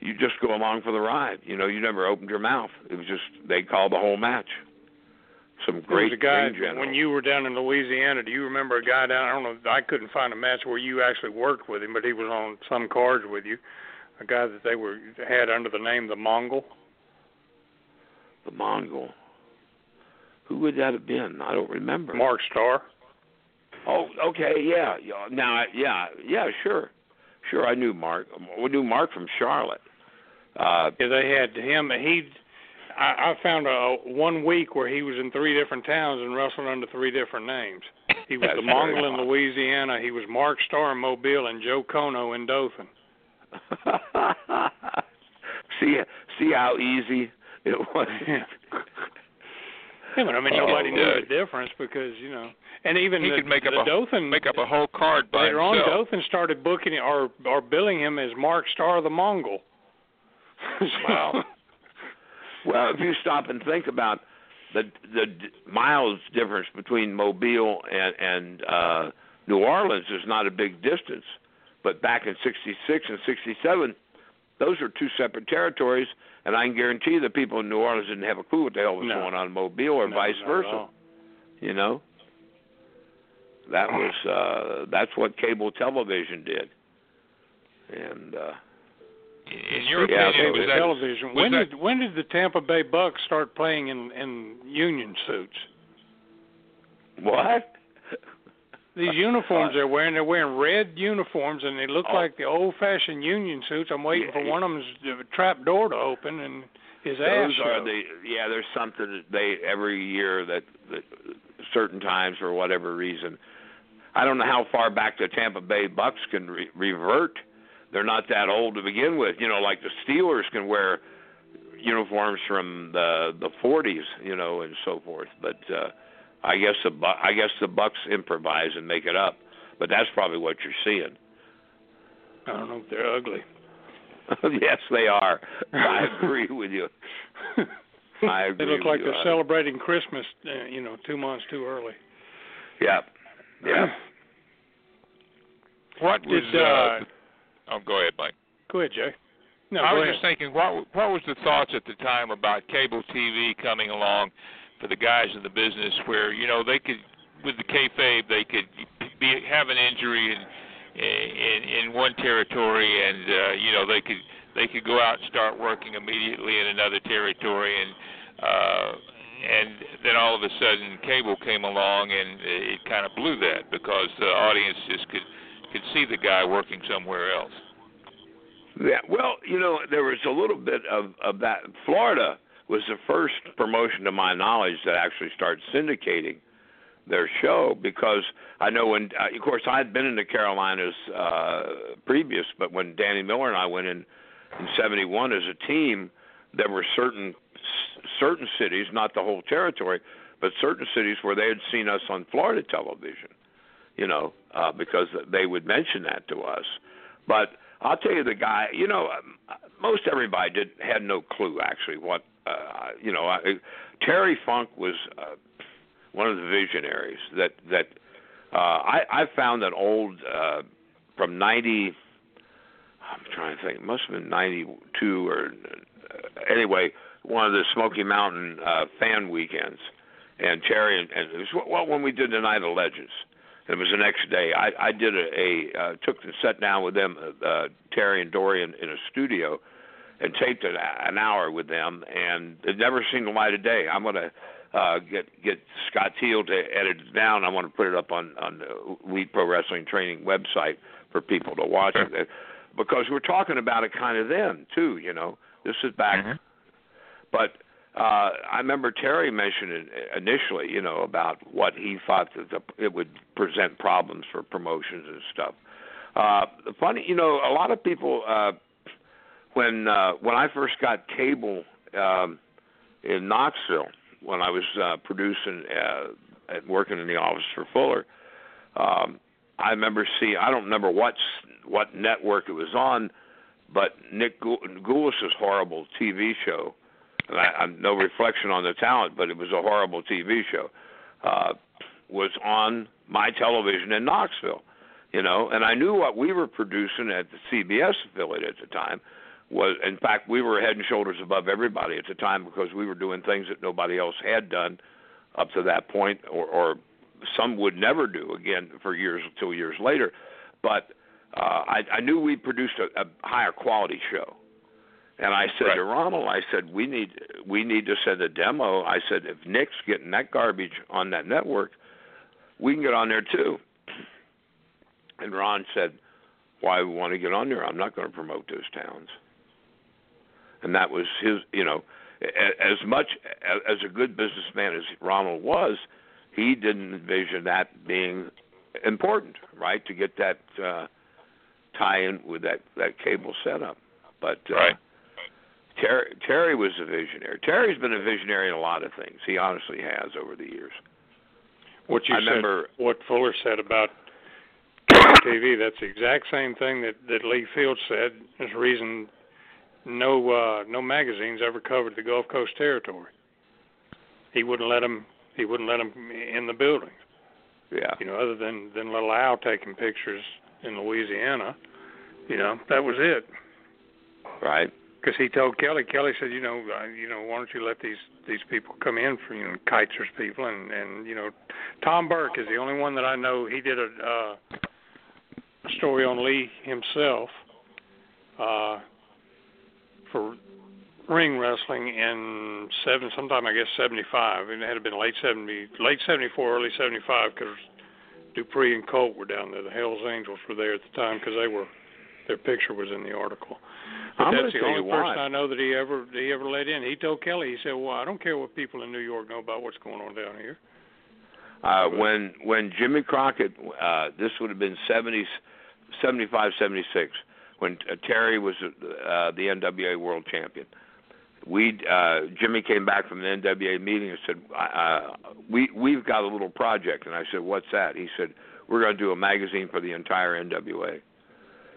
you just go along for the ride. You know, you never opened your mouth. It was just they called the whole match. Some great there was a guy generals. when you were down in Louisiana. Do you remember a guy down? I don't know. I couldn't find a match where you actually worked with him, but he was on some cards with you. A guy that they were had under the name the Mongol. the Mongol. Who would that have been? I don't remember. Mark Starr. Oh, okay, yeah. yeah. Now, yeah, yeah, sure, sure. I knew Mark. We knew Mark from Charlotte. Uh, Yeah, they had him. He, I, I found a one week where he was in three different towns and wrestled under three different names. He was the Mongol very in. Louisiana. He was Mark Starr in Mobile and Joe Kono in Dothan. see, see how easy it was. Yeah. Yeah, but I mean Oh, nobody knew the difference because you know, and even He the, could make up the a Dothan make up a whole card by later on. himself. Dothan started booking or or billing him as Mark Starr the Mongol. Wow. Well, if you stop and think about the the d- miles difference between Mobile and and uh New Orleans is not a big distance, but back in '66 and '67, those are two separate territories, and I can guarantee the people in New Orleans didn't have a clue what the hell was No. going on in Mobile or No, vice versa. You know, that was uh that's what cable television did, and. uh In your Yeah, opinion, was that television. was when that- did when did the Tampa Bay Bucks start playing in in union suits? What? These uniforms uh, they're wearing, they're wearing red uniforms, and they look Oh. like the old-fashioned union suits. I'm waiting Yeah, for one of them's uh, trap door to open and his ass. Are show. the yeah. There's something that they every year that, that certain times for whatever reason. I don't know how far back the Tampa Bay Bucks can re- revert. They're not that old to begin with. You know, like the Steelers can wear uniforms from the the 40s, you know, and so forth. But uh, I guess the I guess the Bucks improvise and make it up. But that's probably what you're seeing. I don't know if they're ugly. yes, they are. I agree with you. I agree they look like you they're celebrating Christmas, uh, you know, two months too early. Yeah. Yeah. what Did, uh, Oh, go ahead, Mike. Go ahead, Jay. No, I was ahead. just thinking, what what was the thoughts at the time about cable TV coming along for the guys in the business, where you know they could, with the kayfabe, they could be have an injury in in in one territory, and uh, you know they could they could go out and start working immediately in another territory, and uh, and then all of a sudden cable came along, and it kind of blew that because the audience just could could see the guy working somewhere else. Yeah. Well, you know, there was a little bit of of that. Florida was the first promotion, to my knowledge, that actually started syndicating their show because I know when, uh, of course, I had been in the Carolinas uh, previous, but when Danny Miller and I went in in '71 as a team, there were certain certain cities, not the whole territory, but certain cities where they had seen us on Florida television. You know, uh, because they would mention that to us, but I'll tell you the guy. You know, um, most everybody did had no clue actually what. Uh, you know, I, Terry Funk was uh, one of the visionaries that that uh, I I found that old uh, from ninety. I'm trying to think. It must have been ninety two or uh, anyway one of the Smoky Mountain uh, fan weekends, and Terry and, and it was well when we did the Night of Legends. It was the next day. I, I did a, a uh, took and sat down with them, uh, Terry and Dorian, in a studio, and taped an, an hour with them, and they've never seen the light of day. I'm gonna uh, get get Scott Teal to edit it down. I want to put it up on on the Elite Pro Wrestling Training website for people to watch it, because we're talking about it kind of then too. You know, this is back, Mhm. but uh, I remember Terry mentioned initially, you know, about what he thought that the, it would present problems for promotions and stuff. Uh, funny, you know, a lot of people uh, when uh, when I first got cable um, in Knoxville, when I was uh, producing uh, and working in the office for Fuller, um, I remember seeing. I don't remember what what network it was on, but Nick Gulas's horrible TV show. I, I'm no reflection on the talent, but it was a horrible TV show. Uh, was on my television in Knoxville, you know, and I knew what we were producing at the CBS affiliate at the time was in fact we were head and shoulders above everybody at the time because we were doing things that nobody else had done up to that point or, or some would never do again for years until years later but uh, I, I knew we produced a, a higher quality show and I said right. to Ronald, I said we need we need to send a demo. I said if Nick's getting that garbage on that network, we can get on there too. And Ron said, "Why we want to get on there? I'm not going to promote those towns." and that was his. You know, as much as a good businessman as Ronald was, he didn't envision that being important, right? To get that uh, tie-in with that that cable setup, but. Uh, right. Terry, Terry was a visionary. Terry's been a visionary in a lot of things. He honestly has over the years. What you I said, remember- what Fuller said about TV, that's the exact same thing that that Lee Field said. Is the reason no uh no magazines ever covered the Gulf Coast territory. He wouldn't let them. He wouldn't let them in the buildings. Yeah. You know, other than than little Al taking pictures in Louisiana. You know, that was it. Right. Because he told Kelly. Kelly said, you know, uh, you know, why don't you let these these people come in for you know Kietzer's people and and you know, Tom Burke is the only one that I know. He did a uh, story on Lee himself uh, for ring wrestling in seven sometime I guess seventy five. and It had been late seventy, late seventy four, early seventy five because Dupree and Colt were down there. The Hell's Angels were there at the time because they were their picture was in the article. But I'm that's the only you person. I know that he ever that he ever let in. He told Kelly, he said, "Well, I don't care what people in New York know about what's going on down here." Uh, when when Jimmy Crockett, uh, this would have been 70, 75, 76, when uh, Terry was uh, the NWA World Champion. We uh, Jimmy came back from the NWA meeting and said, uh, "We we've got a little project." And I said, "What's that?" He said, "We're going to do a magazine for the entire NWA."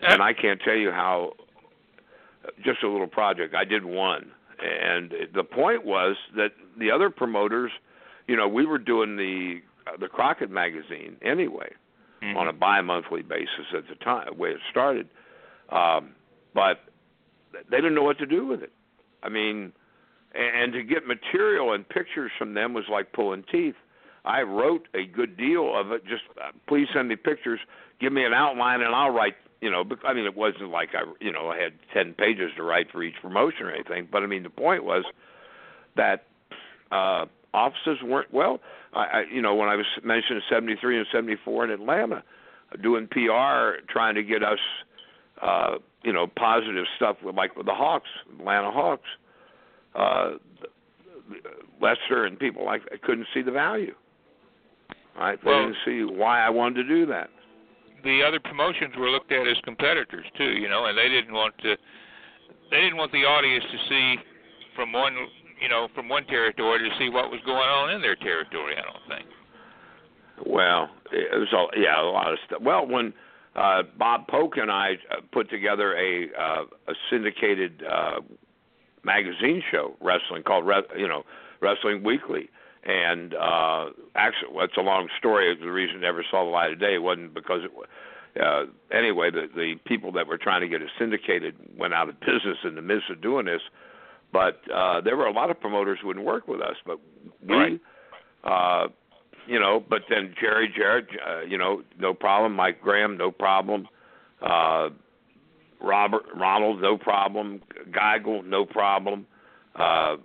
And I can't tell you how. Just a little project. I did one, and the point was that the other promoters, you know, we were doing the uh, the Crockett magazine anyway Mhm. on a bi-monthly basis at the time, the way it started. Um, but they didn't know what to do with it. I mean, and to get material and pictures from them was like pulling teeth. I wrote a good deal of it. Just uh, please send me pictures. Give me an outline, and I'll write. You know, I mean, it wasn't like I, you know, I had ten pages to write for each promotion or anything. But I mean, the point was that uh, offices weren't well. I, I, you know, when I was mentioning '73 and '74 in Atlanta, doing PR, trying to get us, uh, you know, positive stuff with like with the Hawks, Atlanta Hawks. Uh, Lester and people like that couldn't see the value. Right? They Well- didn't see why I wanted to do that. The other promotions were looked at as competitors too, you know, and they didn't want to they didn't want the audience to see from one you know, from one territory to see what was going on in their territory, I don't think. Well, it was all yeah, a lot of stuff. Well, when uh Bob Polk and I uh, put together a uh, a syndicated uh magazine show wrestling called you know Wrestling Weekly, and uh actually well, it's a long story. The reason it never saw the light of day wasn't because it uh anyway the the people that were trying to get it syndicated went out of business in the midst of doing this. But uh there were a lot of promoters who wouldn't work with us, but we Right. uh you know, but then Jerry Jarrett, uh, you know, no problem. Mike Graham, no problem. Uh, Robert Ronald, no problem. Geigel, no problem. Uh,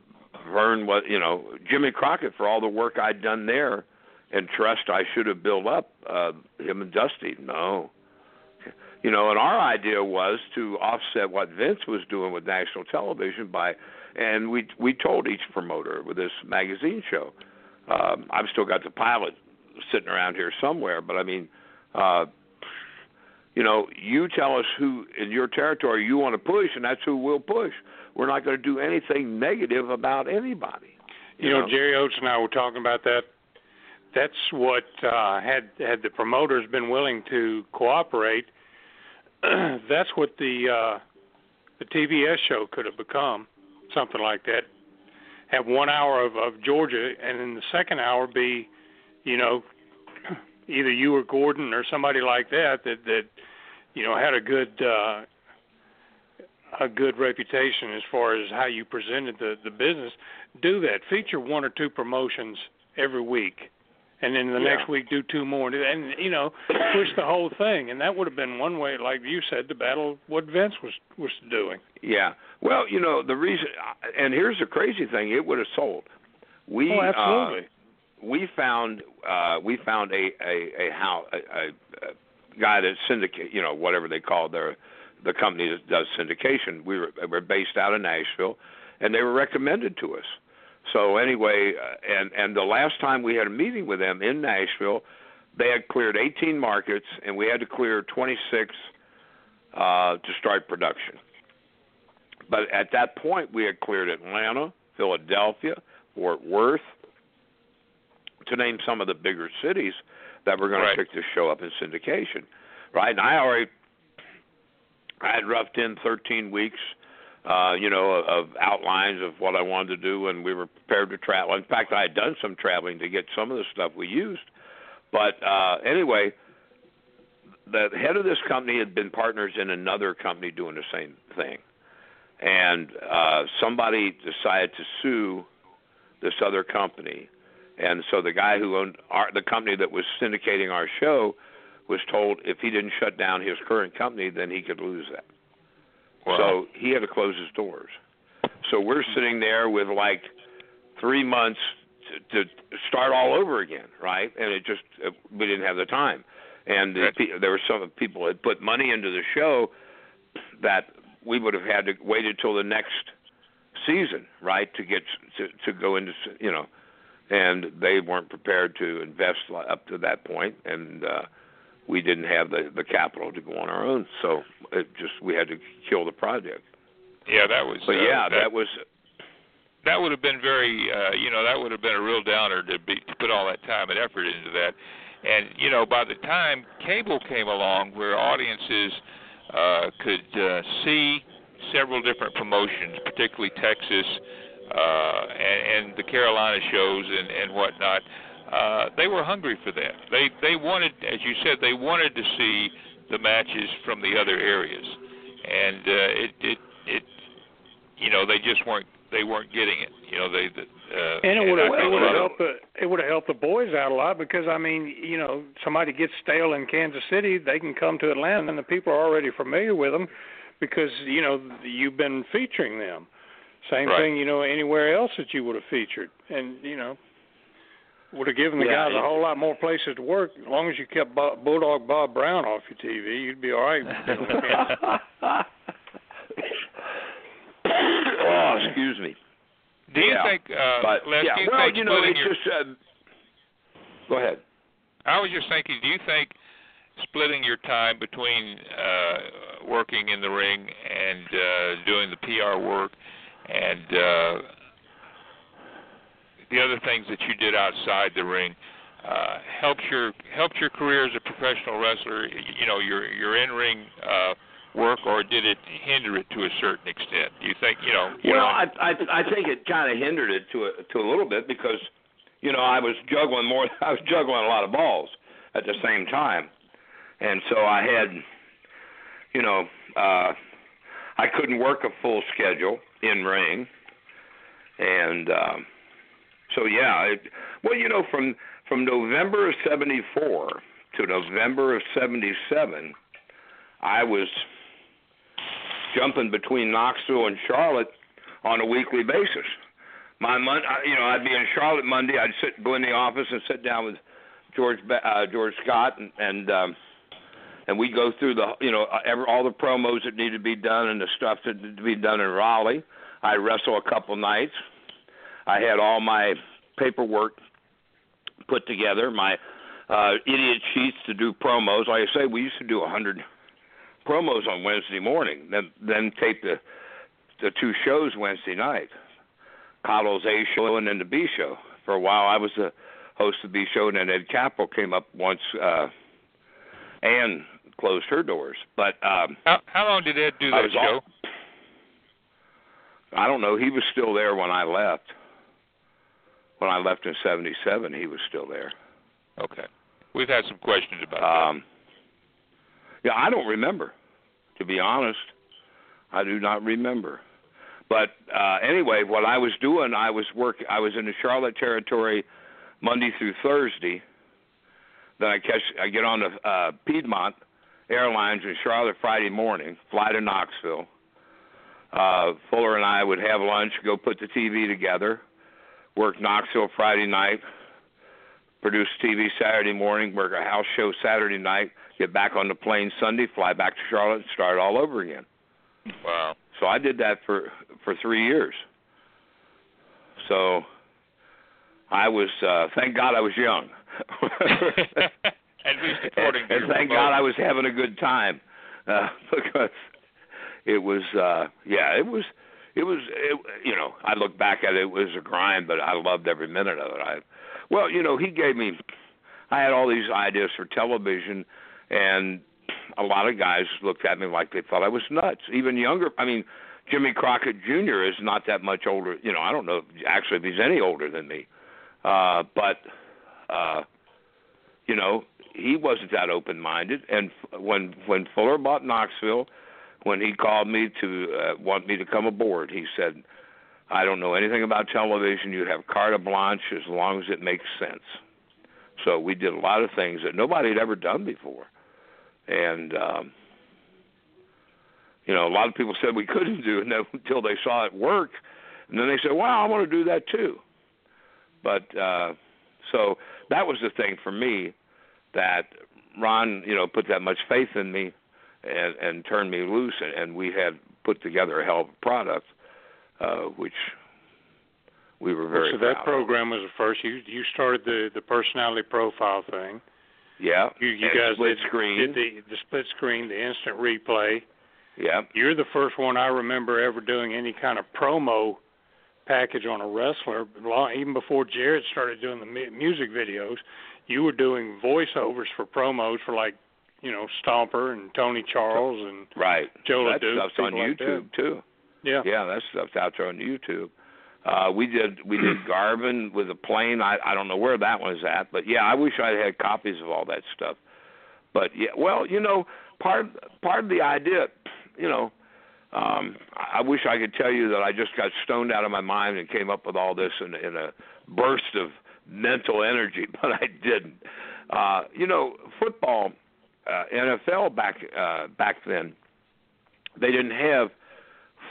Vern was, you know, Jimmy Crockett for all the work I'd done there and trust I should have built up. Uh, him and Dusty, no. You know, and our idea was to offset what Vince was doing with national television by, and we we told each promoter with this magazine show um, I've still got the pilot sitting around here somewhere, but I mean, uh, you know, you tell us who in your territory you want to push, and that's who we'll push. We're not going to do anything negative about anybody. You know, Jerry Oates and I were talking about that that's what uh, had had the promoters been willing to cooperate. that's what the uh, the TBS show could have become, something like that. Have one hour of, of Georgia, and in the second hour be, you know, either you or Gordon or somebody like that that that you know had a good uh, a good reputation as far as how you presented the the business. Do that. Feature one or two promotions every week, and then the Yeah. next week do two more, and you know push the whole thing. And that would have been one way, like you said, to battle what Vince was was doing. Yeah. Well, you know the reason, and here's the crazy thing: it would have sold. We oh, absolutely. Uh, we found uh we found a a a how a, a, a guy that syndicate you know whatever they call their the company that does syndication we were, we're based out of Nashville and they were recommended to us so anyway uh, and and the last time we had a meeting with them in Nashville they had cleared 18 markets and we had to clear 26 uh to start production but at that point we had cleared Atlanta Philadelphia Fort Worth to name some of the bigger cities that were going Right. to pick this show up in syndication, right? And I already I had roughed in 13 weeks, uh, you know, of outlines of what I wanted to do, and we were prepared to travel. In fact, I had done some traveling to get some of the stuff we used. But uh, anyway, the head of this company had been partners in another company doing the same thing, and uh, somebody decided to sue this other company and so the guy who owned our, the company that was syndicating our show was told if he didn't shut down his current company, then he could lose that. Wow. So he had to close his doors. So we're sitting there with like three months to, to start all over again, right? And it just uh, we didn't have the time. And the, Right. there were some people that put money into the show that we would have had to wait until the next season, right, to get to to go into you know and they weren't prepared to invest up to that point, and uh, we didn't have the the capital to go on our own. So it just we had to kill the project. yeah, that was. But uh, yeah, that, that was that would have been very uh you know that would have been a real downer to be to put all that time and effort into that and you know by the time cable came along where audiences uh could uh see several different promotions particularly texas uh and, and the carolina shows and and whatnot uh they were hungry for that they they wanted as you said they wanted to see the matches from the other areas and uh it it it you know they just weren't they weren't getting it. You know they. Uh, And it would have it would have helped the it would have helped the boys out a lot because I mean you know somebody gets stale in Kansas City they can come to Atlanta and the people are already familiar with them because you know you've been featuring them. Same Right. thing you know anywhere else that you would have featured and you know would have given the Yeah, guys a whole lot more places to work as long as you kept Bob, Bulldog Bob Brown off your TV you'd be all right. oh, excuse me. Do you yeah, think, uh, But Les, yeah, do you well, think you know, splitting it's your? just. Uh, go ahead. I was just thinking. Do you think splitting your time between uh, working in the ring and uh, doing the PR work and uh, the other things that you did outside the ring uh, helped your helped your career as a professional wrestler? You know, your your in ring. Uh, work or did it hinder it to a certain extent? Do you think you know? Well, know, I I I think it kind of hindered it to a to a little bit because you know I was juggling more. I was juggling a lot of balls at the same time, and so I had you know uh, I couldn't work a full schedule in ring, and um, so yeah. It, well, you know from from November of '74 to November of '77, I was jumping between Knoxville and Charlotte on a weekly basis. My mon- I- you know, I'd be in Charlotte Monday. I'd sit, go in the office and sit down with George uh, George Scott, and and um, and we go through the you know every, all the promos that need to be done and the stuff that need to be done in Raleigh. I wrestle a couple nights. I had all my paperwork put together, my uh, idiot sheets to do promos. Like I say, we used to do a hundred promos on Wednesday morning, then then tape the the two shows Wednesday night, Caudle's A show and then the B show. For a while, I was the host of the B show, and then Ed Capral came up once. uh and closed her doors. But um How how long did Ed do that show? all- I don't know. He was still there when I left. When I left in '77, he was still there. Okay. We've had some questions about Um, yeah, I don't remember. To be honest, I do not remember. But uh, anyway, what I was doing, I was work. I was in the Charlotte territory Monday through Thursday. Then I catch. I get on the uh, Piedmont Airlines in Charlotte Friday morning, fly to Knoxville. Uh, Fuller and I would have lunch, go put the TV together, work Knoxville Friday night, produce TV Saturday morning, work a house show Saturday night, get back on the plane Sunday, fly back to Charlotte, and start all over again. Wow. So I did that for for three years. So I was uh thank God I was young. At least according and, to and thank. God I was having a good time uh, because it was uh yeah it was it was it, you know I look back at it, it was a grind but I loved every minute of it. I well you know he gave me I had all these ideas for television and a lot of guys looked at me like they thought I was nuts. Even younger I mean Jimmy Crockett Jr. is not that much older. You know, I don't know actually if he's any older than me. Uh but uh you know, he wasn't that open-minded. And when when Fuller bought Knoxville, when he called me to uh, want me to come aboard, he said, "I don't know anything about television. You have carte blanche as long as it makes sense." So we did a lot of things that nobody had ever done before, and um, you know, a lot of people said we couldn't do it until they saw it work, and then they said, "Wow, I want to do that too." But uh, so that was the thing for me that Ron, you know, put that much faith in me and and turned me loose, and, and we had put together a hell of a product, uh, which we were very so that program was the first. You you started the the personality profile thing. Yeah, You you and guys split did, screen. did the the split screen, the instant replay. yeah, You're the first one I remember ever doing any kind of promo package on a wrestler. Long, even before Jarrett started doing the mu- music videos, you were doing voiceovers for promos for like, you know, Stomper and Tony Charles and right. Joe that LeDuc, stuff's on like YouTube too. yeah. Yeah, that stuff's out there on YouTube. Uh we did we did Garvin with a plane. I I don't know where that one's at, but yeah, I wish I had copies of all that stuff. But yeah, well, you know, part part of the idea, you know, um I I wish I could tell you that I just got stoned out of my mind and came up with all this in in a burst of mental energy, but I didn't. Uh you know, football uh NFL back uh back then they didn't have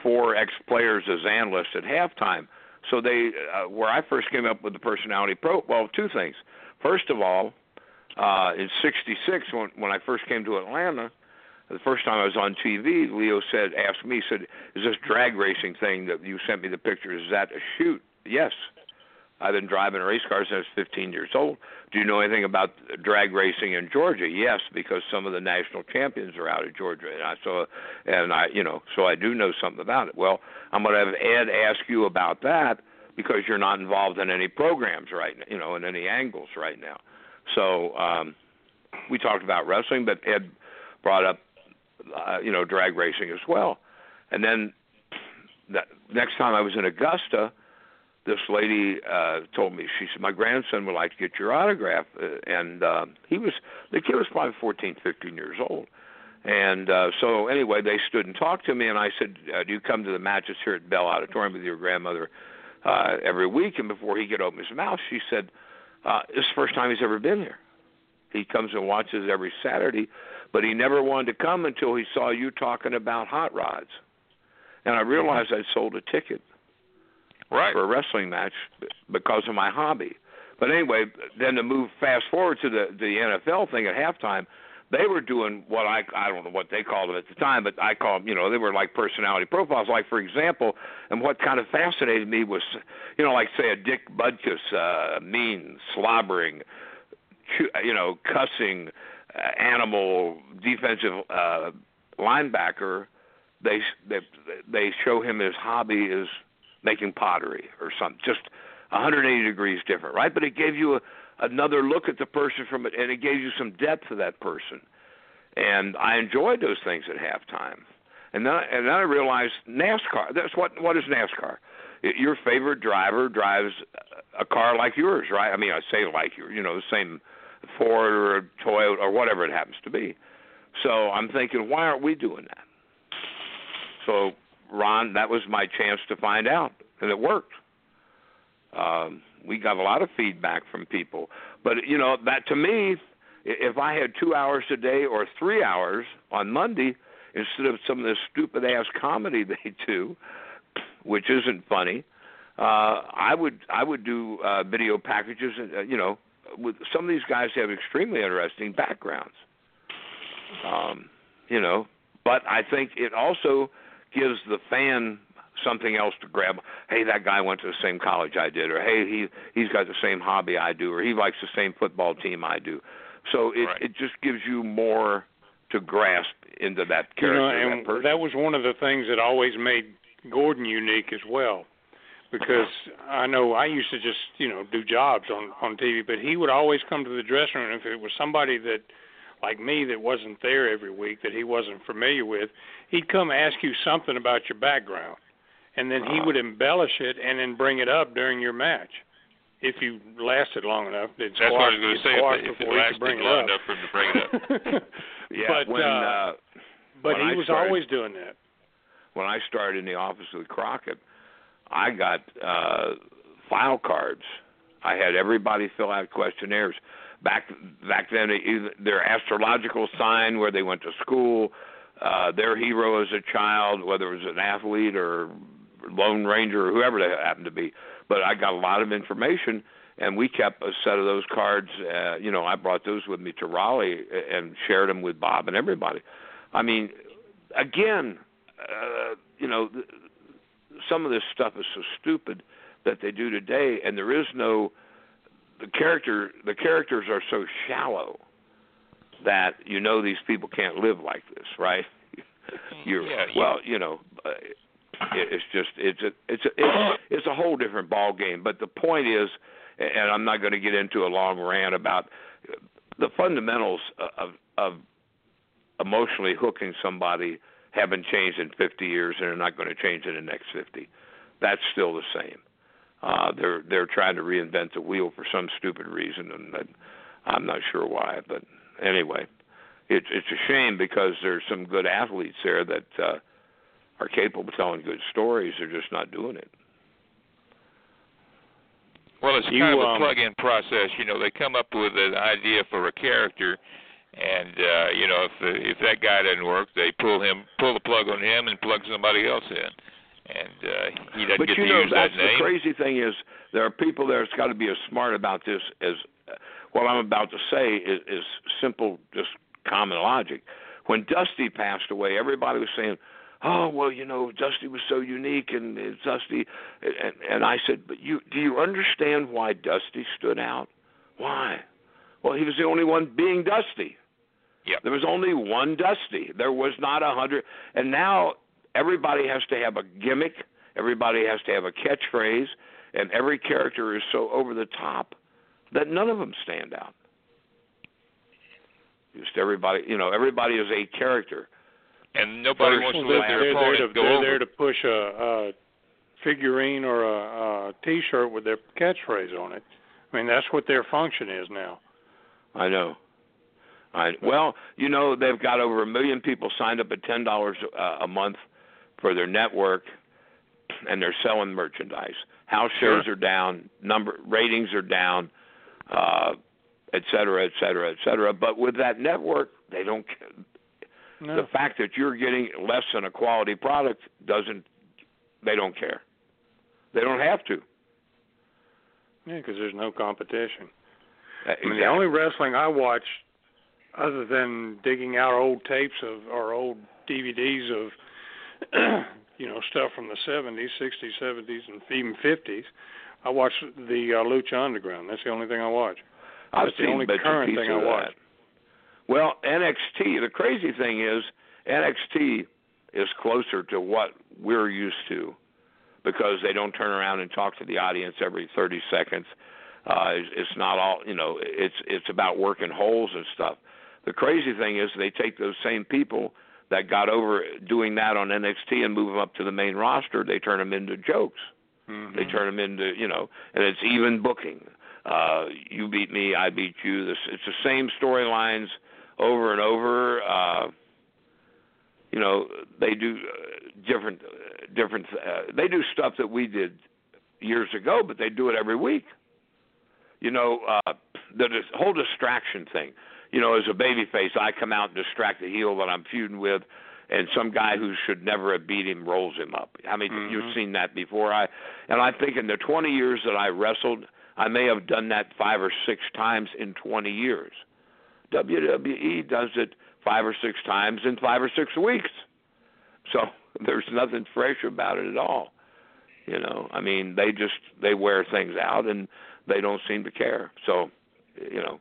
four ex players as analysts at halftime. So they, uh, where I first came up with the personality pro, well, two things. First of all, uh, in '66, when when I first came to Atlanta, the first time I was on TV, Leo said, asked me, said, "Is this drag racing thing that you sent me the pictures? Is that a shoot?" Yes. I've been driving race cars since I was 15 years old. Do you know anything about drag racing in Georgia? Yes, because some of the national champions are out of Georgia, and I so and I, you know, so I do know something about it. Well, I'm going to have Ed ask you about that because you're not involved in any programs right now, you know, in any angles right now. So um, we talked about wrestling, but Ed brought up, uh, you know, drag racing as well. And then the next time I was in Augusta, this lady uh told me she said my grandson would like to get your autograph uh, and uh, he was the kid was probably fourteen fifteen years old. And uh so anyway they stood and talked to me and I said uh, do you come to the matches here at Bell Auditorium with your grandmother uh every week? And before he could open his mouth she said uh this the first time he's ever been here. He comes and watches every Saturday but he never wanted to come until he saw you talking about hot rods. And I realized I'd sold a ticket Right. for a wrestling match because of my hobby. But anyway, then to move fast forward to the the NFL thing at halftime, they were doing what I I don't know what they called them at the time, but I call them you know they were like personality profiles. Like for example, and what kind of fascinated me was you know like say a Dick Butkus, uh, mean, slobbering, you know cussing, uh, animal defensive uh, linebacker. They they they show him his hobby is making pottery or something, just 180 degrees different, right? But it gave you a, another look at the person from it, and it gave you some depth to that person. And I enjoyed those things at halftime. And then, and then I realized NASCAR. That's what what is NASCAR? Your favorite driver drives a car like yours, right? I mean, I say like yours, you know, the same Ford or Toyota or whatever it happens to be. So I'm thinking, why aren't we doing that? So Ron, that was my chance to find out, and it worked. Um, we got a lot of feedback from people, but you know that to me, if I had two hours a day or three hours on Monday instead of some of this stupid ass comedy they do, which isn't funny, uh, I would I would do uh, video packages. Uh, you know, with some of these guys have extremely interesting backgrounds. Um, you know, but I think it also gives the fan something else to grab. Hey, that guy went to the same college I did, or hey, he he's got the same hobby I do, or he likes the same football team I do. So it right. it just gives you more to grasp into that character. You know, and that, that was one of the things that always made Gordon unique as well. Because I know I used to just, you know, do jobs on on TV, but he would always come to the dressing room if it was somebody that like me that wasn't there every week that he wasn't familiar with, he'd come ask you something about your background. And then he would embellish it and then bring it up during your match. If you lasted long enough, That's what I was going to say. If, if it lasted bring long it enough for him to bring it up. yeah, but, when uh, uh, but when he I was started- always doing that. when I started in the office with Crockett, I got uh file cards. I had everybody fill out questionnaires. Back back then, their astrological sign, where they went to school, uh their hero as a child, whether it was an athlete or Lone Ranger or whoever they happened to be. But I got a lot of information, and we kept a set of those cards. Uh, you know, I brought those with me to Raleigh and shared them with Bob and everybody. I mean, again, uh, you know, some of this stuff is so stupid that they do today, and there is no the character. The characters are so shallow that you know these people can't live like this, right? You're Yeah, well, you know, uh, it's just it's a it's a it's, it's a whole different ball game. But the point is, and I'm not going to get into a long rant about the fundamentals of of emotionally hooking somebody haven't changed in 50 years and are not going to change in the next 50. That's still the same. Uh, they're they're trying to reinvent the wheel for some stupid reason, and that, I'm not sure why. But anyway, it's it's a shame because there's some good athletes there that uh, are capable of telling good stories. They're just not doing it. Well, it's You, kind of a um, plug-in process. You know, they come up with an idea for a character, and uh, you know, if if that guy doesn't work, they pull him, pull the plug on him, and plug somebody else in, and uh, he doesn't But get you to know, use that's that name. the crazy thing is there are people there that's got to be as smart about this as what I'm about to say is, is simple, just common logic. When Dusty passed away, everybody was saying, "Oh, well, you know, Dusty was so unique, and it's Dusty." And, and I said, "But you, do you understand why Dusty stood out? Why? Well, he was the only one being Dusty. Yep. There was only one Dusty. There was not a hundred. And now everybody has to have a gimmick. Everybody has to have a catchphrase, and every character is so over the top that none of them stand out. Just everybody, you know, everybody is a character. and nobody First, wants to let they're, their opponent to, go they're over. there to push a, a figurine or a, a T-shirt with their catchphrase on it. I mean, that's what their function is now. I know. I well, you know, they've got over a million people signed up at ten dollars uh, a month for their network, and they're selling merchandise. House shows are down, number ratings are down, uh, et cetera, et cetera, et cetera. But with that network, they don't. No. The fact that you're getting less than a quality product doesn't. They don't care. They don't have to. Yeah, because there's no competition. Uh, I mean, the only wrestling I watch, other than digging out old tapes of or old DVDs of, you know, stuff from the '70s, '60s, '70s, and even '50s, I watch the uh, Lucha Underground. That's the only thing I watch. I've That's the seen only current thing I watch. that. Well, NXT. The crazy thing is NXT is closer to what we're used to because they don't turn around and talk to the audience every 30 seconds. Uh, it's, it's not all you know. It's it's about working holes and stuff. The crazy thing is they take those same people that got over doing that on NXT and move them up to the main roster. They turn them into jokes. Mm-hmm. They turn them into you know, and it's even booking. Uh, you beat me, I beat you. This it's the same storylines over and over. Uh, you know, they do uh, different uh, different. Uh, they do stuff that we did years ago, but they do it every week. You know, uh, the whole distraction thing. You know, as a babyface, I come out and distract the heel that I'm feuding with, and some guy who should never have beat him rolls him up. I mean, Mhm. you've seen that before. I and I think in the 20 years that I wrestled, I may have done that five or six times in 20 years. WWE does it five or six times in five or six weeks. So there's nothing fresh about it at all. You know, I mean, they just they wear things out and they don't seem to care. So, you know,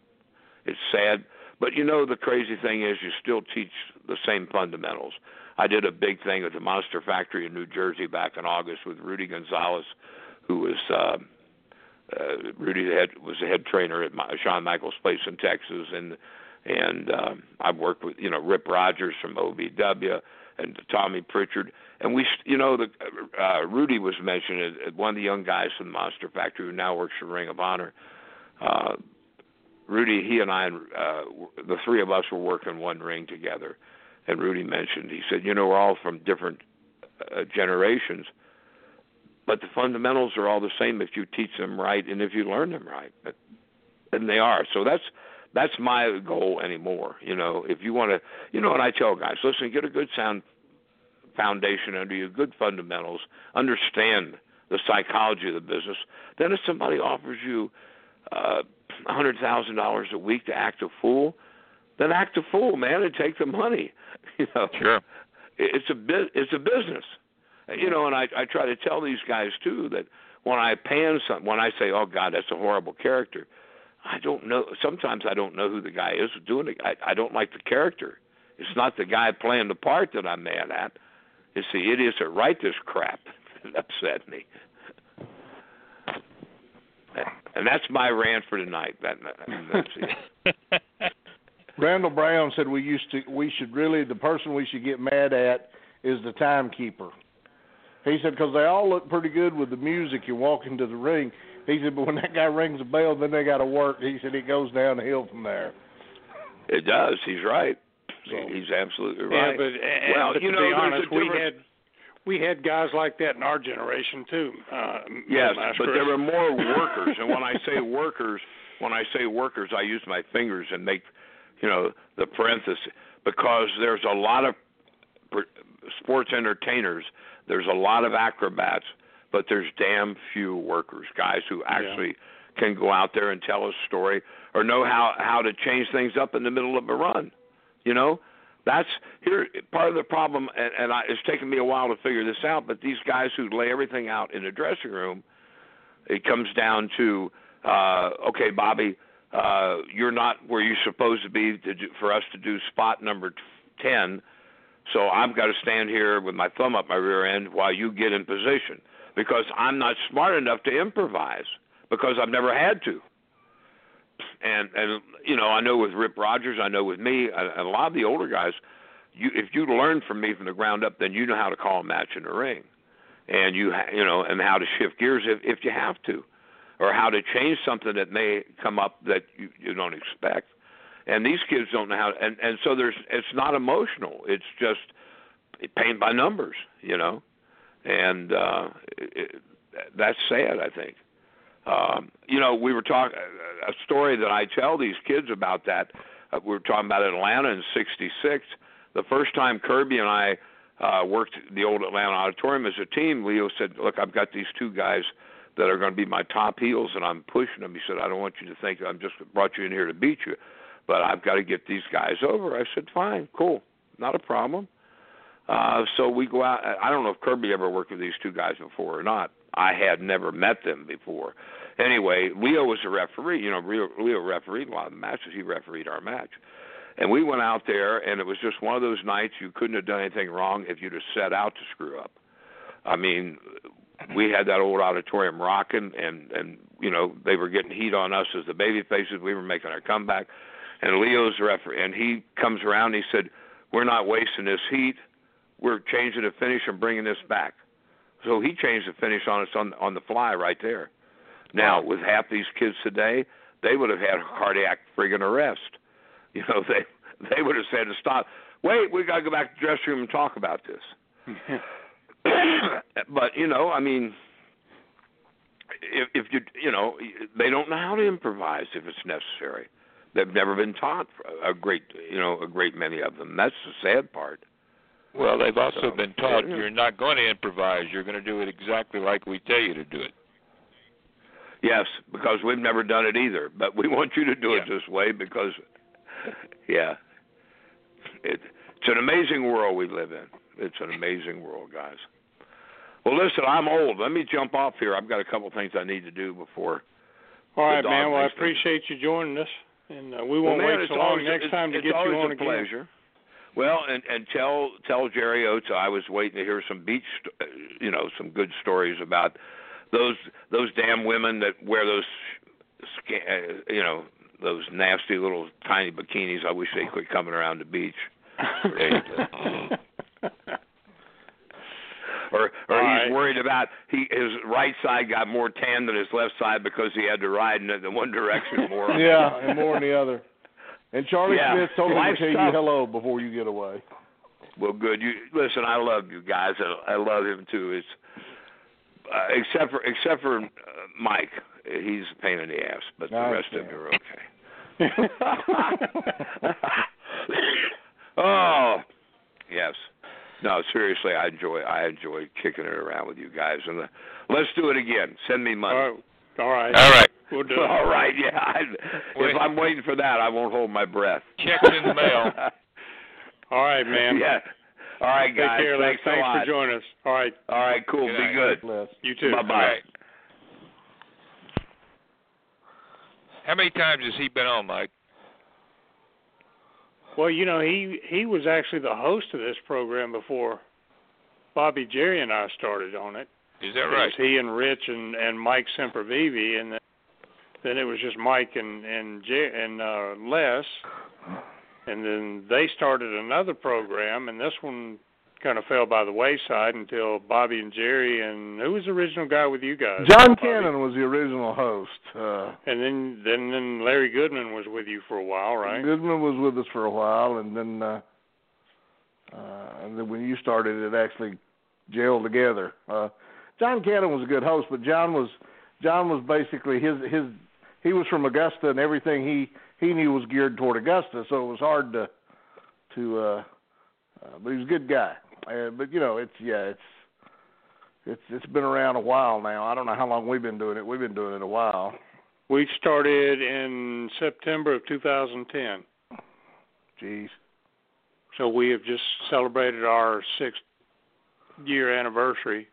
it's sad. But you know, the crazy thing is, you still teach the same fundamentals. I did a big thing at the Monster Factory in New Jersey back in August with Rudy Gonzalez, who was uh, uh, Rudy the was the head trainer at my, Shawn Michaels' place in Texas, and and um, I've worked with you know Rip Rogers from OVW and Tommy Prichard, and we you know the uh, Rudy was mentioned as one of the young guys from the Monster Factory who now works for Ring of Honor. Uh, Rudy, he and I, uh, the three of us were working one ring together, and Rudy mentioned he said, you know, we're all from different uh, generations, but the fundamentals are all the same if you teach them right and if you learn them right, and they are. So that's that's my goal anymore. You know, if you want to, you know, and I tell guys, listen, get a good sound foundation under you, good fundamentals, understand the psychology of the business. Then if somebody offers you uh, a hundred thousand dollars a week to act a fool, then act a fool, man, and take the money. You know, Sure. it's a bu- it's a business. You know, and I I try to tell these guys too that when I pan some, when I say, "Oh God, that's a horrible character," I don't know. Sometimes I don't know who the guy is doing it. I, I don't like the character. It's not the guy playing the part that I'm mad at. It's the idiots that write this crap that upset me. And that's my rant for tonight. That, that's it. Randall Brown said we used to we should really the person we should get mad at is the timekeeper. He said because they all look pretty good with the music. You walk into the ring. He said, but when that guy rings the bell, then they got to work. He said it goes downhill from there. It does. He's right. So- He's absolutely Yeah, right. but and, well, but you to know, be there's honest, a we had we had guys like that in our generation too. Uh, Yes, but there were more workers, and when I say workers, when I say workers, I use my fingers and make, you know, the parenthesis because there's a lot of sports entertainers, there's a lot of acrobats, but there's damn few workers, guys who actually can go out there and tell a story or know how how to change things up in the middle of a run. You know, that's here part of the problem, and, and I, it's taken me a while to figure this out. But these guys who lay everything out in the dressing room, it comes down to, uh, okay, Bobby, uh, you're not where you're supposed to be to do, for us to do spot number ten. So I've got to stand here with my thumb up my rear end while you get in position because I'm not smart enough to improvise because I've never had to. And and you know I know with Rip Rogers, I know with me, and a lot of the older guys, you if you learn from me from the ground up, then you know how to call a match in the ring, and you ha- you know and how to shift gears if if you have to, or how to change something that may come up that you you don't expect. And these kids don't know how, and and so there's it's not emotional. It's just paint by numbers, you know, and uh, it, that's sad. I think. Um, you know, we were talking a story that I tell these kids about that. Uh, we were talking about Atlanta in '66. The first time Kirby and I uh, worked the old Atlanta Auditorium as a team, Leo said, "Look, I've got these two guys that are going to be my top heels, and I'm pushing them." He said, "I don't want you to think I'm just brought you in here to beat you, but I've got to get these guys over." I said, "Fine, cool, not a problem." Uh, so we go out. I don't know if Kirby ever worked with these two guys before or not. I had never met them before. Anyway, Leo was a referee. You know, Leo, refereed a lot of matches. He refereed our match. And we went out there, and it was just one of those nights you couldn't have done anything wrong if you'd have set out to screw up. I mean, we had that old auditorium rocking, and and you know they were getting heat on us as the baby faces. We were making our comeback, and Leo's referee, and he comes around. and He said, "We're not wasting this heat. We're changing the finish and bringing this back." So he changed the finish on us on on the fly right there. Now with half these kids today, they would have had a cardiac friggin' arrest. You know they they would have said to stop. Wait, we got to go back to the dressing room and talk about this. but you know, I mean, if, if you you know, they don't know how to improvise if it's necessary. They've never been taught a great you know a great many of them. That's the sad part. Well, they've also So, been taught yeah. you're not going to improvise. You're going to do it exactly like we tell you to do it. Yes, because we've never done it either. But we want you to do it this way because, yeah, it, it's an amazing world we live in. It's an amazing world, guys. Well, listen, I'm old. Let me jump off here. I've got a couple things I need to do before. All right, man. Well, I appreciate you joining us, and uh, we won't man, wait so long always, next it's, time to it's get always you on a again. pleasure. Well, and and tell tell Jerry Oates I was waiting to hear some beach, uh, you know, some good stories about those those damn women that wear those, uh, you know, those nasty little tiny bikinis. I wish they quit coming around the beach. There you go. Or or All he's worried about he his right side got more tan than his left side because he had to ride in the one direction more. yeah, and more than the other. And Charlie Yeah. Smith told me to tell you hello before you get away. Well, good. You listen. I love you guys. I, I love him too. It's uh, except for except for uh, Mike. He's a pain in the ass, but the I rest of understand. you are okay. oh, yes. No, seriously, I enjoy I enjoy kicking it around with you guys, and uh, let's do it again. Send me money. All right. All right. All right. We'll do it. All right, yeah. I, if I'm waiting for that, I won't hold my breath. Checks in the mail. All right, man. yeah. All right, Take guys. care, Les. Thanks a Thanks lot. for joining us. All right. All right, cool. Good Be night. good. Bless. You too. Bye-bye. All right. How many times has he been on, Mike? Well, you know, he he was actually the host of this program before Bobby Jerry and I started on it. Is that It right? was he and Rich and and Mike Sempervive, and then, then it was just Mike and and Jer- and uh, Les, and then they started another program, and this one kind of fell by the wayside until Bobby and Jerry and who was the original guy with you guys? John Bobby. Cannon was the original host. Uh, And then then then Larry Goodman was with you for a while, right? Goodman was with us for a while, and then uh, uh, and then when you started, it actually gelled together. Uh, John Cannon was a good host, but John was John was basically his his he was from Augusta, and everything he he knew was geared toward Augusta, so it was hard to to. Uh, uh, but he was a good guy. Uh, but you know, it's yeah, it's it's it's been around a while now. I don't know how long we've been doing it. We've been doing it a while. We started in September of 2010. Jeez. So we have just celebrated our sixth year anniversary,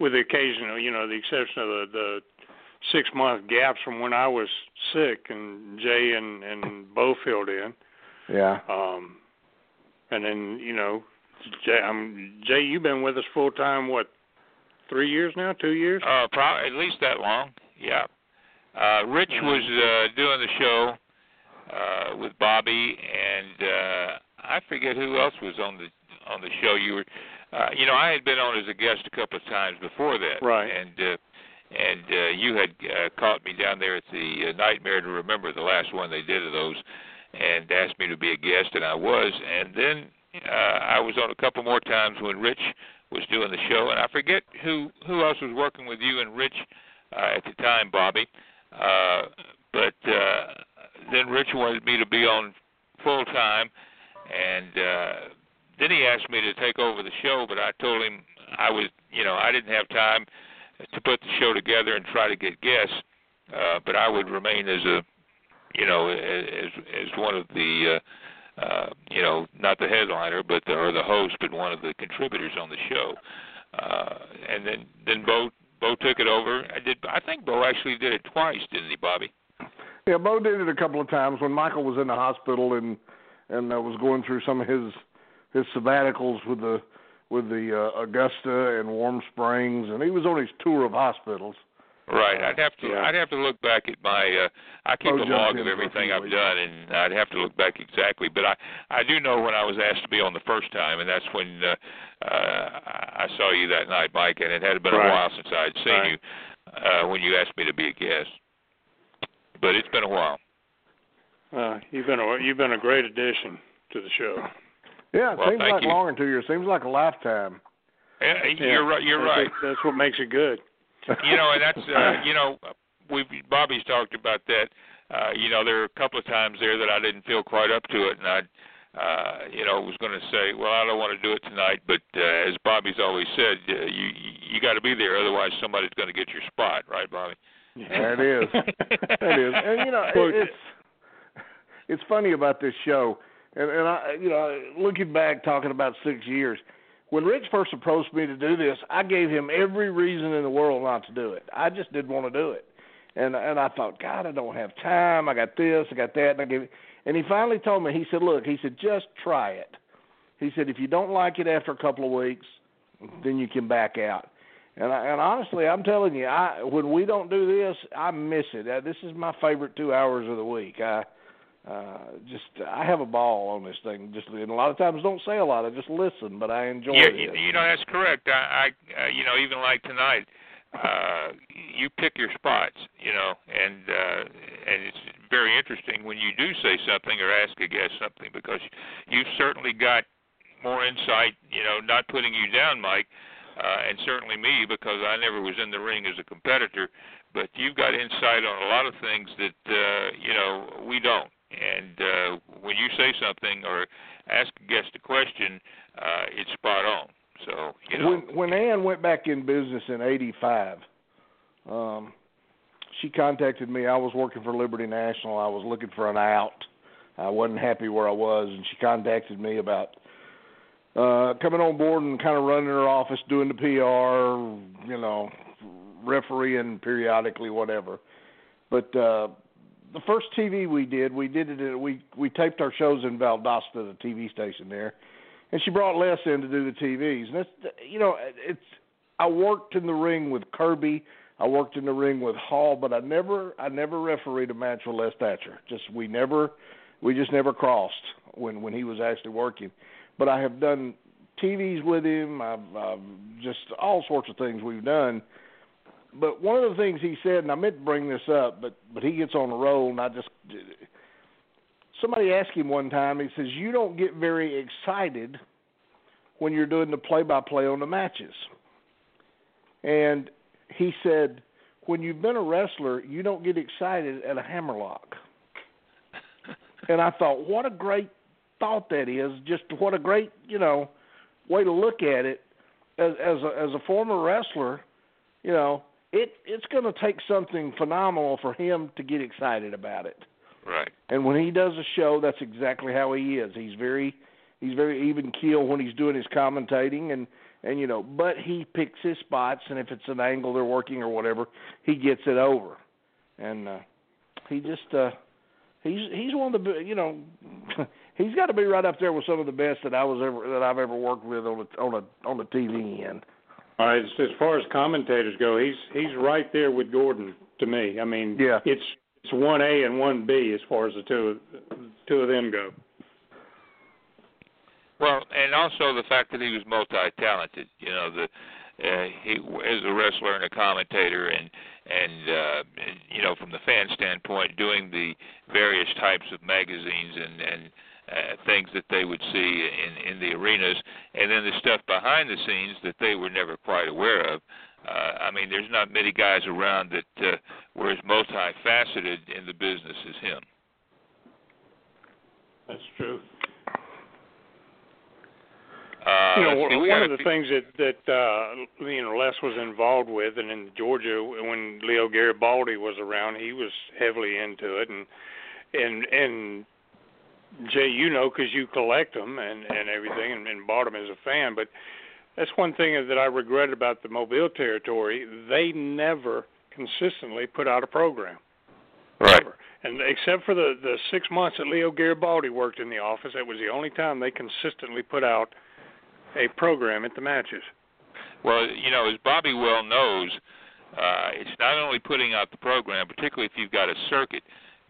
with the occasional, you know, the exception of the, the six month gaps from when I was sick and Jay and and Bo filled in. Yeah. Um, and then you know, Jay, um, Jay, you've been with us full time. What, three years now? Two years? Uh, probably at least that long. Yeah. Uh, Rich was uh, doing the show uh, with Bobby, and uh, I forget who else was on the on the show. You were, uh, you know, I had been on as a guest a couple of times before that, Right. And uh, and uh, you had uh, caught me down there at the uh, Nightmare to Remember, the last one they did of those, and asked me to be a guest, and I was. And then uh, I was on a couple more times when Rich was doing the show, and I forget who who else was working with you and Rich uh, at the time, Bobby. Uh, but uh, then Rich wanted me to be on full time, and uh, then he asked me to take over the show. But I told him I was, you know, I didn't have time to put the show together and try to get guests. Uh, but I would remain as a, you know, as as one of the. Uh, uh, you know, not the headliner, but the, or the host, but one of the contributors on the show. Uh, and then then Bo Bo took it over. I did. I think Bo actually did it twice, didn't he, Bobby? Yeah, Bo did it a couple of times when Michael was in the hospital and and uh, was going through some of his his sabbaticals with the with the uh, Augusta and Warm Springs, and he was on his tour of hospitals. Right. I'd have to. Yeah. I'd have to look back at my. Uh, I keep Oh, a log of everything I've done, and I'd have to look back exactly. But I, I do know when I was asked to be on the first time, and that's when uh, uh, I saw you that night, Mike. And it had been Right. a while since I'd seen Right. you uh, when you asked me to be a guest. But it's been a while. Uh, you've been a you've been a great addition to the show. Yeah, it Well, seems like you. longer than two years. Seems like a lifetime. Yeah, Yeah. You're right. You're right. what- That's what makes it good. you know, and that's uh, you know, we Bobby's talked about that. Uh, you know, there are a couple of times there that I didn't feel quite up to it, and I, uh, you know, was going to say, well, I don't want to do it tonight. But uh, as Bobby's always said, uh, you you got to be there, otherwise somebody's going to get your spot, right, Bobby? That is. That is, and you know, it, it's it's funny about this show, and and I, you know, looking back, talking about six years, when Rich first approached me to do this, I gave him every reason in the world not to do it. I just didn't want to do it, and and I thought, God, I don't have time. I got this, I got that, and I gave. And he finally told me, he said, Look, he said, just try it. He said, if you don't like it after a couple of weeks, then you can back out. And I, and honestly, I'm telling you, I when we don't do this, I miss it. Uh, this is my favorite two hours of the week. I uh just I have a ball on this thing. Just and a lot of times don't say a lot. I just listen, but I enjoy yeah, it. you, you know that's correct. I, I uh, you know, even like tonight, uh, you pick your spots, you know, and uh, and it's very interesting when you do say something or ask a guest something because you've certainly got more insight. You know, not putting you down, Mike, uh, and certainly me because I never was in the ring as a competitor. But you've got insight on a lot of things that uh, you know we don't. And uh, when you say something or ask a guest a question, uh, it's spot on. So you know, When when Ann went back in business in '85, um, she contacted me. I was working for Liberty National. I was looking for an out. I wasn't happy where I was, and she contacted me about uh coming on board and kind of running her office, doing the PR, you know, refereeing periodically, whatever. But uh the first TV we did, we did it. We we taped our shows in Valdosta, the TV station there, and she brought Les in to do the TVs. And that's you know, it's I worked in the ring with Kirby, I worked in the ring with Hall, but I never I never refereed a match with Les Thatcher. Just we never we just never crossed when when he was actually working. But I have done TVs with him. I've, I've just all sorts of things we've done. But one of the things he said, and I meant to bring this up, but but he gets on the roll, and I just somebody asked him one time. He says, "You don't get very excited when you're doing the play-by-play on the matches." And he said, "When you've been a wrestler, you don't get excited at a hammerlock." and I thought, what a great thought that is. Just what a great, you know, way to look at it. As as a, as a former wrestler, you know, it it's going to take something phenomenal for him to get excited about it. right. And when he does a show, that's exactly how he is. He's very he's very even keel when he's doing his commentating and and you know, but he picks his spots and if it's an angle they're working or whatever, he gets it over. And uh he just uh he's he's one of the you know he's got to be right up there with some of the best that I was ever that I've ever worked with on the on the on the TV end. All right, as, as far as commentators go, he's he's right there with Gordon to me. I mean, Yeah. it's it's one A and one B as far as the two of, two of them go. Well, and also the fact that he was multi-talented. You know, the uh, he as a wrestler and a commentator, and and, uh, and you know, from the fan standpoint, doing the various types of magazines and and uh, things that they would see in in the arenas, and then the stuff behind the scenes that they were never quite aware of. Uh, I mean, there's not many guys around that uh, were as multifaceted in the business as him. That's true. Uh, you know, let's see, we one of the few- things that that uh, you know Les was involved with, and in Georgia when Leo Garibaldi was around, he was heavily into it, and and and Jay, you know, because you collect them and and everything, and, and bought them as a fan. But that's one thing that I regret about the Mobile territory. They never consistently put out a program. right. Never. And except for the the six months that Leo Garibaldi worked in the office, that was the only time they consistently put out a program at the matches. Well, you know, as Bobby well knows, uh, it's not only putting out the program, particularly if you've got a circuit,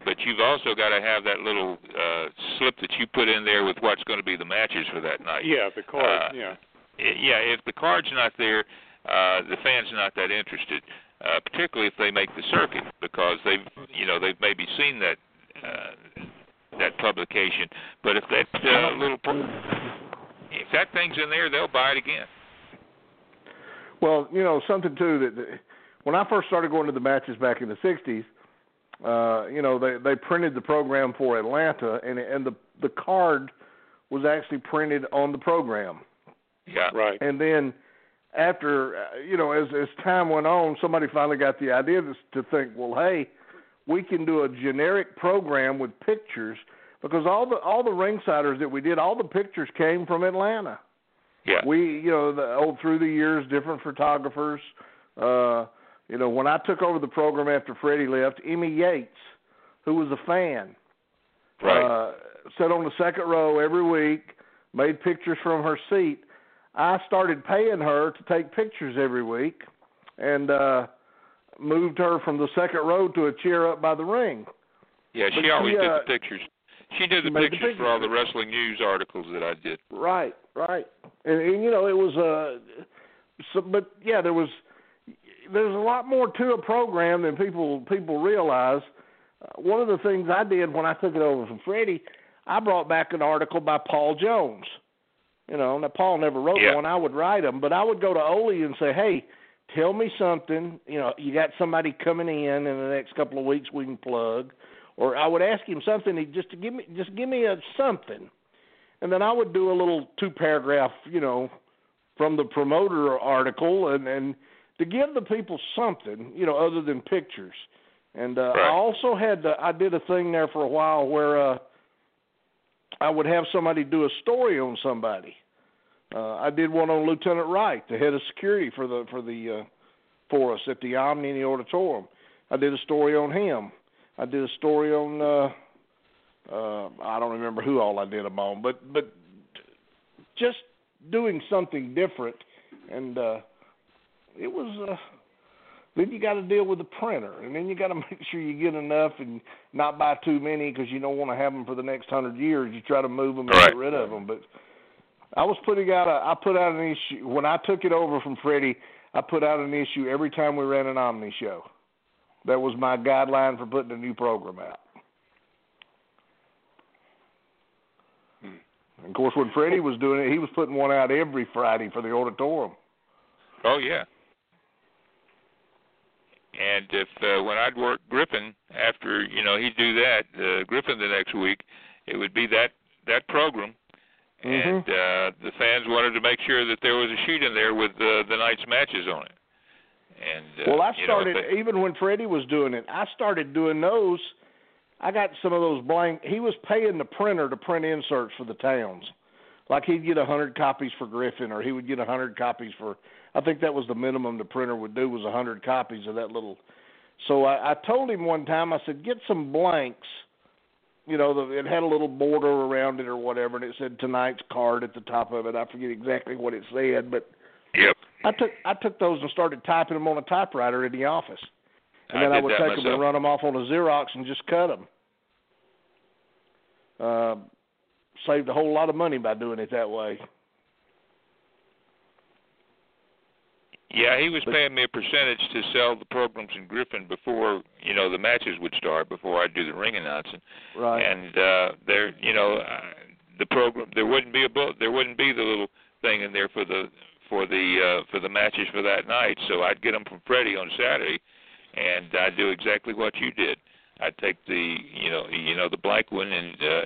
but you've also got to have that little uh, slip that you put in there with what's going to be the matches for that night. Yeah, the card. Uh, yeah. Yeah, if the card's not there, uh, the fans are not that interested, uh, particularly if they make the circuit because they've, you know, they've maybe seen that uh, that publication. But if that uh, little, if that thing's in there, they'll buy it again. Well, you know something too that, that when I first started going to the matches back in the '60s, uh, you know they they printed the program for Atlanta, and and the the card was actually printed on the program. Yeah. Right. And then after uh, you know as as time went on, somebody finally got the idea to, to think, well, hey, we can do a generic program with pictures because all the all the ringsiders that we did, all the pictures came from Atlanta. Yeah. We, you know, the oh, through the years, different photographers. Uh, you know, when I took over the program after Freddie left, Emmy Yates, who was a fan, Right. uh, sat on the second row every week, made pictures from her seat. I started paying her to take pictures every week, and uh, moved her from the second row to a chair up by the ring. yeah, but she always she, did uh, the pictures. She did the made the pictures for all the wrestling news articles that I did. Right, right. And, and you know, it was uh so but yeah, there was there's a lot more to a program than people people realize. Uh, one of the things I did when I took it over from Freddie, I brought back an article by Paul Jones. You know, now Paul never wrote Yeah. one. I would write them, but I would go to Ole and say, "Hey, tell me something. You know, you got somebody coming in in the next couple of weeks we can plug." Or I would ask him something. He just to give me just give me a something and then I would do a little two paragraph, you know, from the promoter article, and and to give the people something, you know, other than pictures. And uh, Right. I also had to, I did a thing there for a while where uh, I would have somebody do a story on somebody. Uh, I did one on Lieutenant Wright, the head of security for the for the uh, for us at the Omni in the auditorium. I did a story on him. I did a story on. Uh, uh I don't remember who all I did them on, but but just doing something different, and uh it was. uh Then you got to deal with the printer, and then you got to make sure you get enough and not buy too many because you don't want to have them for the next hundred years. You try to move them and Right. get rid of them, but. I was putting out a I put out an issue when I took it over from Freddie. I put out an issue every time we ran an Omni show. That was my guideline for putting a new program out. And of course, when Freddie was doing it, he was putting one out every Friday for the auditorium. Oh yeah. And if uh, when I'd work Griffin after you know he'd do that uh, Griffin the next week, it would be that that program, and uh, the fans wanted to make sure that there was a sheet in there with uh, the night's matches on it. And uh, Well, I you know, started they- even when Freddie was doing it. I started doing those. I got some of those blank. He was paying the printer to print inserts for the towns. Like he'd get a hundred copies for Griffin, or he would get a hundred copies for. I think that was the minimum the printer would do was a hundred copies of that little. So I, I told him one time. I said, get some blanks. You know, the, it had a little border around it or whatever, and it said tonight's card at the top of it. I forget exactly what it said, but Yep. I took I took those and started typing them on a typewriter in the office, and I then I, would take them and run them off on a Xerox and just cut them. Uh, saved a whole lot of money by doing it that way. Yeah, he was But- paying me a percentage to sell the programs in Griffin before you know the matches would start, before I'd do the ring announcing. Right. and uh there you know uh, the program there wouldn't be a book there wouldn't be the little thing in there for the for the uh for the matches for that night so I'd get them from Freddie on Saturday and I'd do exactly what you did I'd take the you know you know the blank one and uh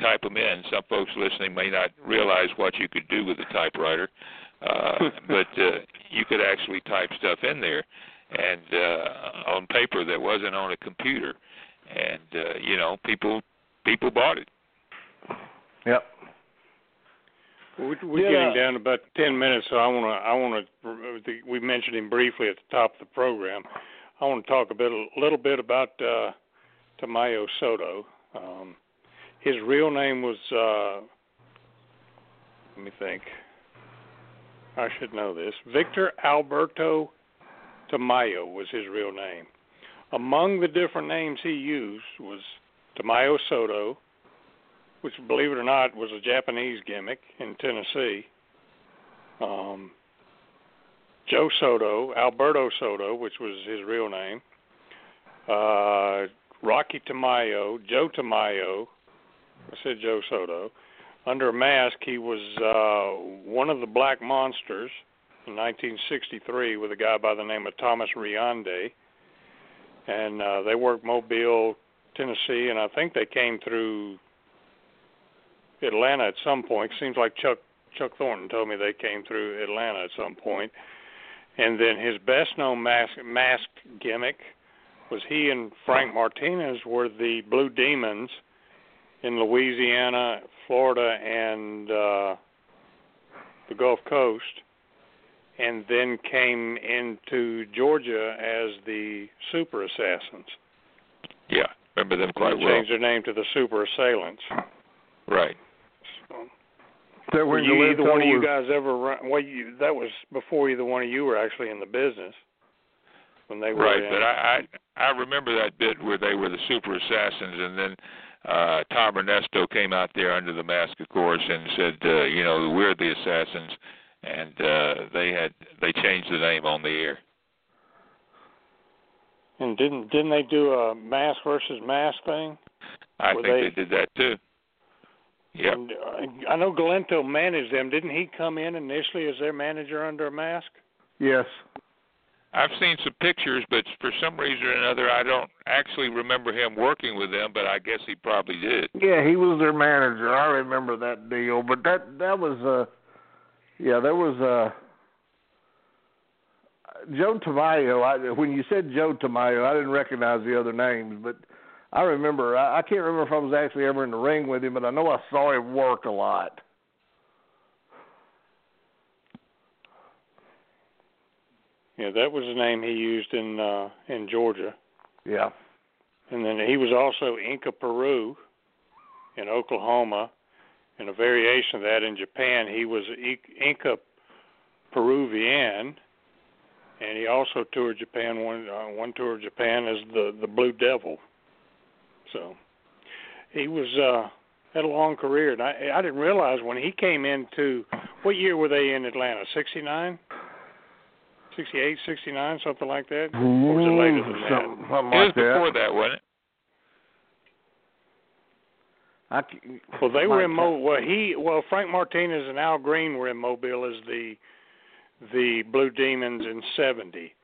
type them in some folks listening may not realize what you could do with a typewriter uh but uh you could actually type stuff in there and uh on paper that wasn't on a computer and uh, you know people people bought it. Yep. We're, we're Yeah. getting down to about ten minutes, so I want to. I want to. We mentioned him briefly at the top of the program. I want to talk a bit, a little bit about uh, Tamayo Soto. Um, his real name was. Uh, let me think. I should know this. Victor Alberto Tamayo was his real name. Among the different names he used was Tamayo Soto, which, believe it or not, was a Japanese gimmick in Tennessee. Um, Joe Soto, Alberto Soto, which was his real name. Uh, Rocky Tamayo, Joe Tamayo. I said Joe Soto. Under a mask, he was uh, one of the Black Monsters in 1963 with a guy by the name of Thomas Riande, and uh, they worked Mobile, Tennessee, and I think they came through Atlanta at some point. Seems like Chuck Chuck Thornton told me they came through Atlanta at some point. And then his best known mask mask gimmick was he and Frank Martinez were the Blue Demons in Louisiana, Florida, and uh, the Gulf Coast, and then came into Georgia as the Super Assassins. Yeah, remember them quite they well. Changed their name to the Super Assailants. Right. So, That were you, either one of you guys ever run? Well, you, that was before either one of you were actually in the business when they were Right, in. but I, I I remember that bit where they were the super assassins, and then uh Tom Renesto came out there under the mask, of course, and said, uh, you know, we're the assassins, and uh they had they changed the name on the air. And didn't didn't they do a mask versus mask thing? I Were think they- they did that too. Yeah. And uh, I know Galento managed them. Didn't he come in initially as their manager under a mask? Yes. I've seen some pictures, but for some reason or another, I don't actually remember him working with them. But I guess he probably did. Yeah, he was their manager. I remember that deal, but that that was uh yeah, there was uh Joe Tamayo. I, when you said Joe Tamayo, I didn't recognize the other names, but I remember. I, I can't remember if I was actually ever in the ring with him, but I know I saw him work a lot. Yeah, that was the name he used in uh in Georgia. Yeah. And then he was also Inca Peru in Oklahoma, and a variation of that in Japan. He was Inca Peruvian, and he also toured Japan one uh, one tour of Japan as the the Blue Devil. So he was uh had a long career, and I I didn't realize when he came into what year were they in Atlanta? Sixty nine. 68, 69, something like that? Or was it later than that? Something, something It was like that. before that, wasn't it? I c- Well, they were in Mike- Mo. Well, he well Frank Martinez and Al Green were in Mobile as the the Blue Demons in '70,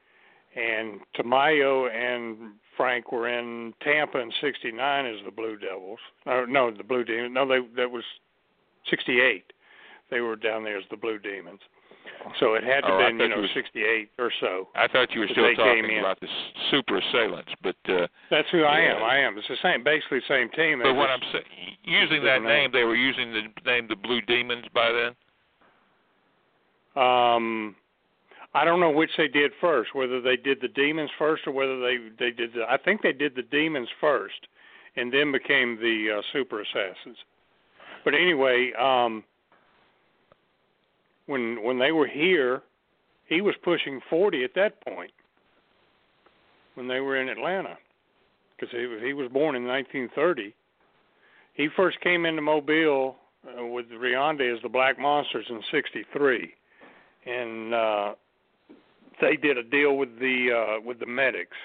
and Tamayo and Frank were in Tampa in '69 as the Blue Devils. No, no, the Blue Demons. No, they that was '68. They were down there as the Blue Demons. So it had to Oh, been you know was- '68 or so. I thought you were still talking in. about the super assailants, but uh That's who I am. I am. It's the same, basically the same team. but when I'm saying, using that name, name. they were using the name the Blue Demons by then. Um, I don't know which they did first, whether they did the demons first or whether they they did the. I think they did the demons first, and then became the uh, super assassins. But anyway, um, when when they were here, he was pushing forty at that point. When they were in Atlanta, because he was- he was born in 1930. He first came into Mobile uh, with Riande as the Black Monsters in '63 and uh they did a deal with the uh with the medics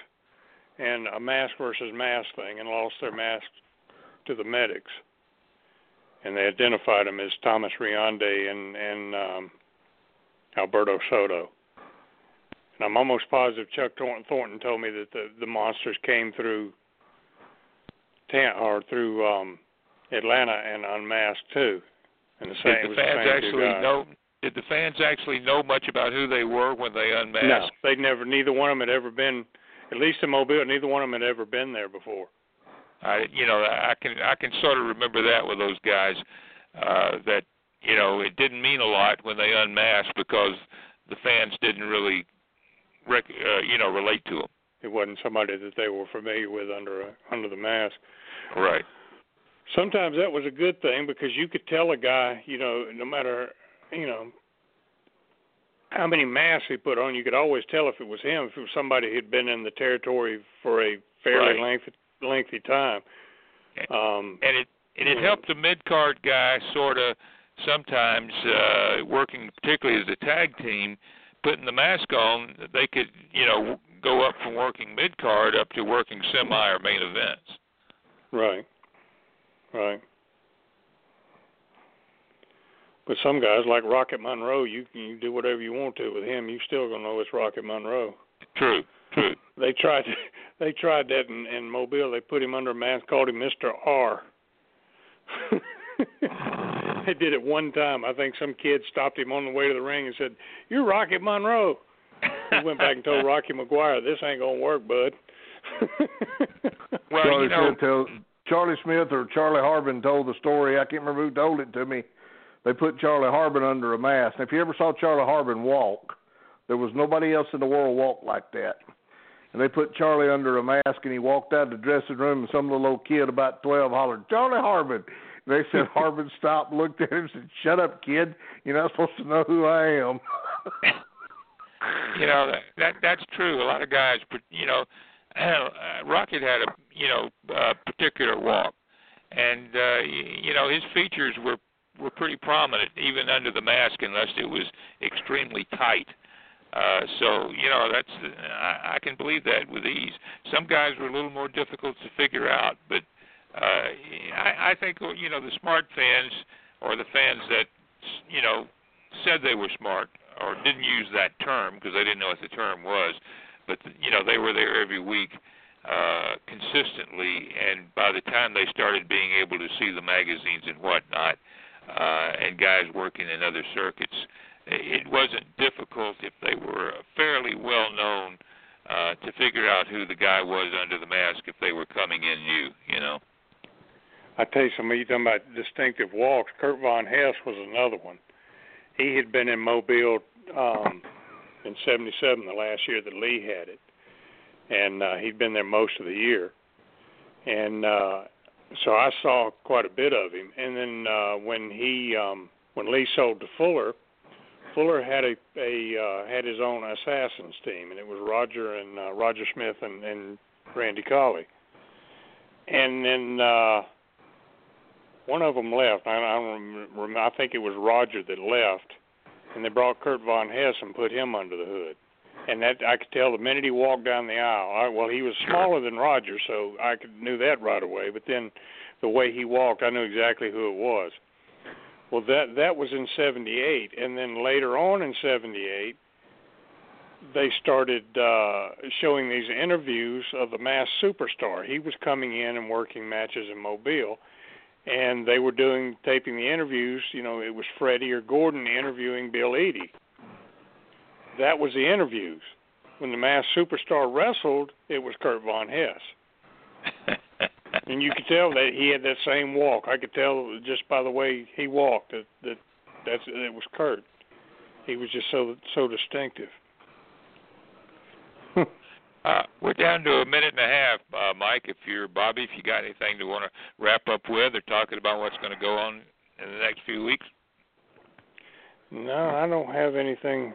and a mask versus mask thing and lost their masks to the medics and they identified him as Thomas Riande and and um Alberto Soto and I'm almost positive Chuck Thornton, told me that the the monsters came through or through um Atlanta and unmasked too and the same Did the the fans same actually know? Did the fans actually know much about who they were when they unmasked? No, they never. Neither one of them had ever been, at least in Mobile. Neither one of them had ever been there before. I you know I can I can sort of remember that with those guys uh that you know it didn't mean a lot when they unmasked because the fans didn't really rec- uh, you know relate to them. It wasn't somebody that they were familiar with under a, under the mask. Right. Sometimes that was a good thing because you could tell a guy, you know, no matter, you know, how many masks he put on, you could always tell if it was him, if it was somebody who'd been in the territory for a fairly Right. lengthy lengthy time. Um, and it and it helped the mid card guy sort of sometimes uh working particularly as a tag team putting the mask on they could you know go up from working mid card up to working semi or main events Right. Right. But some guys like Rocket Monroe, you can do whatever you want to with him. You're still gonna know it's Rocket Monroe. true true They tried they tried that in, in Mobile. They put him under a mask, called him Mister R. they did it one time. I think some kid stopped him on the way to the ring and said, "You're Rocket Monroe." He went back and told Rocky McGuire, "This ain't gonna work, bud." well Charlie you know Smith tell, Charlie Smith or Charlie Harbin told the story. I can't remember who told it to me. They put Charlie Harbin under a mask. And if you ever saw Charlie Harbin walk, there was nobody else in the world walk like that. And they put Charlie under a mask, and he walked out of the dressing room, and some little old kid about twelve hollered, "Charlie Harbin!" And they said Harbin stopped, looked at him, and said, "Shut up, kid. You're not supposed to know who I am." you know that, that that's true. A lot of guys, you know, uh, Rocket had a you know uh, particular walk, and uh, you know his features were were pretty prominent even under the mask, unless it was extremely tight. Uh, so you know that's I, I can believe that with ease. Some guys were a little more difficult to figure out, but uh, I, I think you know the smart fans or the fans that you know said they were smart or didn't use that term because they didn't know what the term was, but you know they were there every week uh, consistently, and by the time they started being able to see the magazines and whatnot, uh, and guys working in other circuits, it wasn't difficult if they were fairly well known uh, to figure out who the guy was under the mask if they were coming in new, you know. I tell you something. You talking about distinctive walks? Kurt Von Hess was another one. He had been in Mobile um, in '77, the last year that Lee had it, and uh, he'd been there most of the year. And uh, so I saw quite a bit of him. And then uh, when he, um, when Lee sold to Fuller, Fuller had a, a uh, had his own assassins team, and it was Roger and uh, Roger Smith and, and Randy Colley. And then uh, one of them left. I, I don't remember. I think it was Roger that left, and they brought Kurt Von Hess and put him under the hood. And that I could tell the minute he walked down the aisle. I, well, he was smaller than Roger, so I could knew that right away. But then the way he walked, I knew exactly who it was. Well, that that was in '78, and then later on in '78, they started uh, showing these interviews of the Masked Superstar. He was coming in and working matches in Mobile, and they were doing taping the interviews. You know, it was Freddie or Gordon interviewing Bill Eadie. That was the interviews. When the Masked Superstar wrestled, it was Kurt Von Hess, and you could tell that he had that same walk. I could tell just by the way he walked that that that's it was Kurt. He was just so so distinctive. Uh, we're down to a minute and a half, uh, Mike. If you're Bobby, if you got anything to want to wrap up with, or talking about what's going to go on in the next few weeks. No, I don't have anything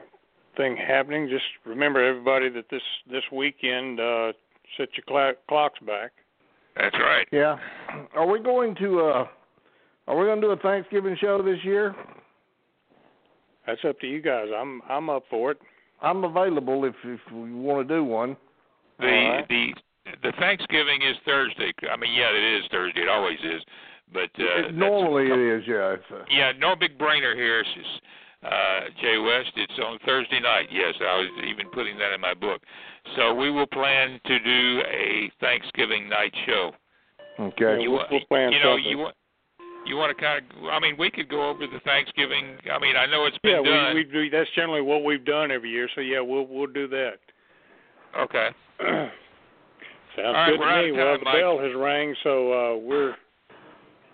thing happening. Just remember, everybody, that this this weekend, uh, set your cla- clocks back. That's right. Yeah. Are we going to uh are we going to do a Thanksgiving show this year? That's up to you guys. I'm I'm up for it. I'm available if if we want to do one. The All right. the the Thanksgiving is Thursday. I mean, yeah, it is Thursday. It always is. But uh, It- normally it is, yeah. It's, uh, Yeah, no big brainer here. It's just, uh, Jay West. It's on Thursday night. Yes, I was even putting that in my book. So we will plan to do a Thanksgiving night show. okay. You, we'll- we'll plan you know, something. you want you want to kind of. I mean, we could go over the Thanksgiving. I mean, I know it's been done. we, we do. That's generally what we've done every year. So yeah, we'll we'll do that. okay. Sounds right, good to me. of well, the Mike. bell has rang, so uh, we're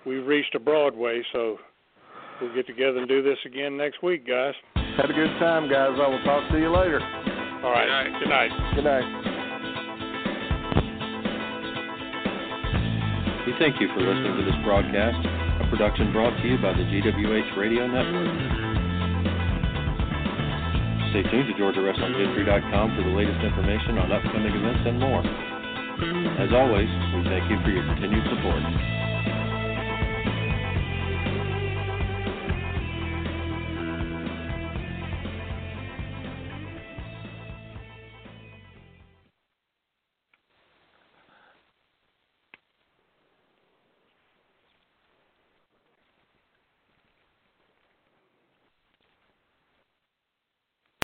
we've reached a Broadway. So we'll get together and do this again next week, guys. Had a good time, guys. I will talk to you later. All right. night. Good night. Good night. We thank you for listening to this broadcast, a production brought to you by the GWH Radio Network. Stay tuned to GeorgiaWrestlingHistory.com for the latest information on upcoming events and more. As always, we thank you for your continued support.